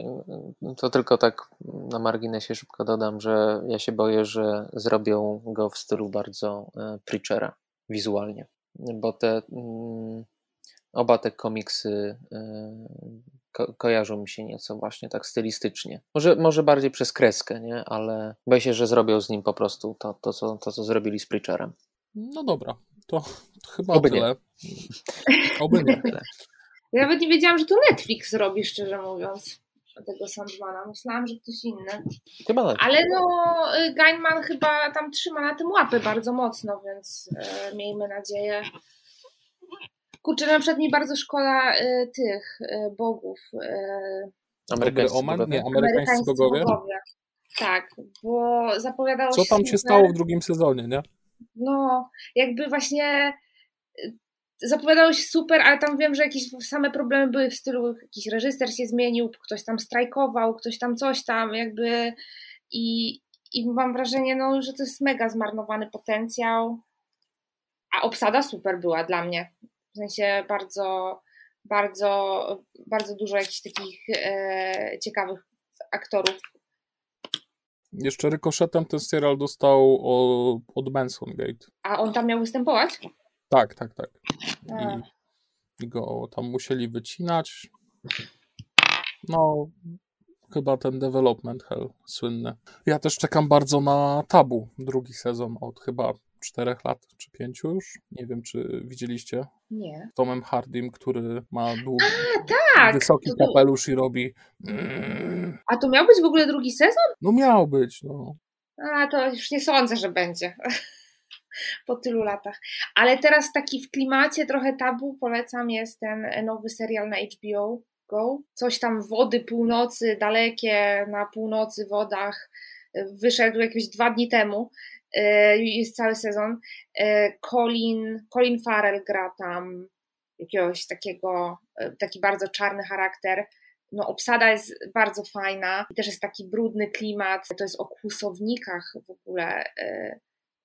Speaker 2: to tylko tak na marginesie szybko dodam, że ja się boję, że zrobią go w stylu bardzo e, Preachera wizualnie, bo te mm, oba te komiksy e, ko kojarzą mi się nieco właśnie tak stylistycznie. Może, może bardziej przez kreskę, nie? ale boję się, że zrobią z nim po prostu to, to, co, to co zrobili z Preacherem.
Speaker 1: No dobra, to, to chyba
Speaker 2: Oby
Speaker 1: tyle. Oby nie.
Speaker 2: Tyle.
Speaker 3: Ja nawet nie wiedziałam, że to Netflix robi, szczerze mówiąc, tego Sandmana. Myślałam, że ktoś inny.
Speaker 2: Chyba tak.
Speaker 3: Ale no, y, Gaiman chyba tam trzyma na tym łapy bardzo mocno, więc e, miejmy nadzieję. Kurczę, na przykład mi bardzo szkoda e, tych e, bogów. E,
Speaker 2: Amerykańscy
Speaker 1: Oman?
Speaker 2: bogowie?
Speaker 1: Nie, amerykańscy bogowie.
Speaker 3: Tak, bo zapowiadało
Speaker 1: Co
Speaker 3: się.
Speaker 1: tam się stało w drugim sezonie, nie?
Speaker 3: No, jakby właśnie zapowiadało się super, ale tam wiem, że jakieś same problemy były w stylu, jakiś reżyser się zmienił, ktoś tam strajkował, ktoś tam coś tam, jakby i, i mam wrażenie, no, że to jest mega zmarnowany potencjał, a obsada super była dla mnie, w sensie bardzo, bardzo, bardzo dużo jakichś takich e, ciekawych aktorów.
Speaker 1: Jeszcze rykoszetem ten serial dostał o, od Benson Gate.
Speaker 3: A on tam miał występować?
Speaker 1: Tak, tak, tak.
Speaker 3: A.
Speaker 1: I, I go tam musieli wycinać. No, chyba ten development hell słynny. Ja też czekam bardzo na Tabu, drugi sezon od chyba czterech lat czy pięciu już. Nie wiem, czy widzieliście.
Speaker 3: Nie.
Speaker 1: Tomem Hardym, który ma długi,
Speaker 3: Tak.
Speaker 1: wysoki
Speaker 3: to-
Speaker 1: kapelusz i robi.
Speaker 3: A to miał być w ogóle drugi sezon?
Speaker 1: No miał być, no.
Speaker 3: A to już nie sądzę, że będzie. Po tylu latach. Ale teraz taki w klimacie trochę tabu polecam jest ten nowy serial na HBO Go. Coś tam wody północy, dalekie na północy wodach. Wyszedł jakieś dwa dni temu. Yy, Jest cały sezon. Yy, Colin, Colin Farrell gra tam jakiegoś takiego, yy, taki bardzo czarny charakter no, obsada jest bardzo fajna też jest taki brudny klimat. To jest o kłusownikach w ogóle.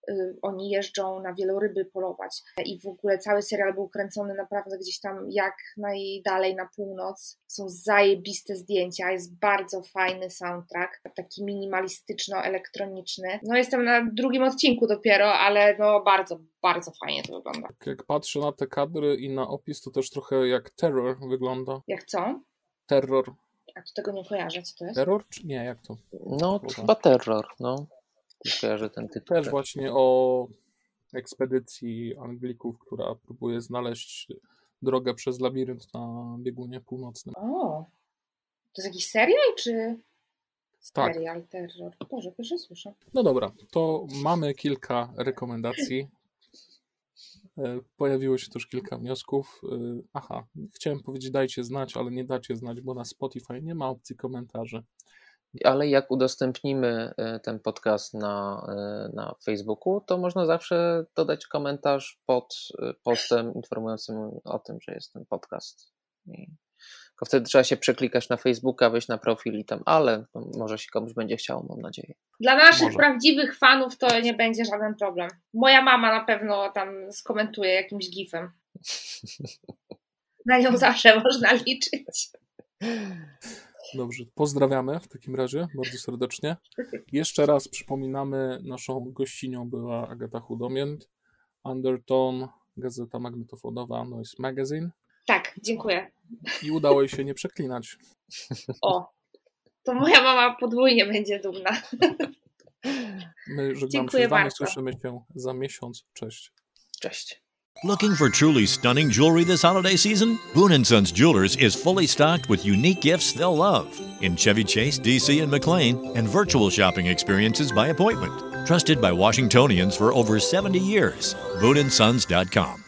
Speaker 3: Y, Oni jeżdżą na wieloryby polować i w ogóle cały serial był kręcony naprawdę gdzieś tam jak najdalej na północ. Są zajebiste zdjęcia, jest bardzo fajny soundtrack, taki minimalistyczno-elektroniczny. No jestem na drugim odcinku dopiero, ale no bardzo, bardzo fajnie to wygląda.
Speaker 1: Jak patrzę na te kadry i na opis, to też trochę jak terror wygląda.
Speaker 3: Jak co?
Speaker 1: Terror.
Speaker 3: A to tego nie kojarzę, co to jest?
Speaker 1: Terror czy nie? Jak to?
Speaker 2: No, to chyba terror, no. Kojarzę ten tytuł.
Speaker 1: Też właśnie o ekspedycji Anglików, która próbuje znaleźć drogę przez labirynt na biegunie północnym.
Speaker 3: O, to jest jakiś serial, czy
Speaker 1: Tak.
Speaker 3: serial terror? Boże, pierwsze słyszę.
Speaker 1: No dobra, to mamy kilka rekomendacji. E, Pojawiło się też kilka wniosków. E, Aha, chciałem powiedzieć dajcie znać, ale nie dacie znać, bo na Spotify nie ma opcji komentarzy.
Speaker 2: Ale jak udostępnimy e, ten podcast na, e, na Facebooku, to można zawsze dodać komentarz pod e, postem informującym o tym, że jest ten podcast. I tylko wtedy trzeba się przeklikać na Facebooka, wejść na profil i tam, ale może się komuś będzie chciało, mam nadzieję.
Speaker 3: Dla naszych
Speaker 1: Może.
Speaker 3: prawdziwych fanów to nie będzie żaden problem. Moja mama na pewno tam skomentuje jakimś gifem. Na nią zawsze można liczyć.
Speaker 1: Dobrze, pozdrawiamy w takim razie bardzo serdecznie. Jeszcze raz przypominamy, naszą gościnią była Agata Chudomięt, Undertone, Gazeta Magnetofonowa Noise Magazine
Speaker 3: Tak, dziękuję.
Speaker 1: i udało jej się nie przeklinać.
Speaker 3: O, to moja mama podwójnie będzie dumna.
Speaker 1: My żegnamy
Speaker 3: Dziękuję
Speaker 1: się z wami,
Speaker 3: bardzo.
Speaker 1: słyszymy się za miesiąc. Cześć.
Speaker 2: Cześć.
Speaker 4: Looking for truly stunning jewelry this holiday season? Boone & Sons Jewelers is fully stocked with unique gifts they'll love in Chevy Chase, DC, and McLean, and virtual shopping experiences by appointment. Trusted by Washingtonians for over 70 years. BooneandSons.com.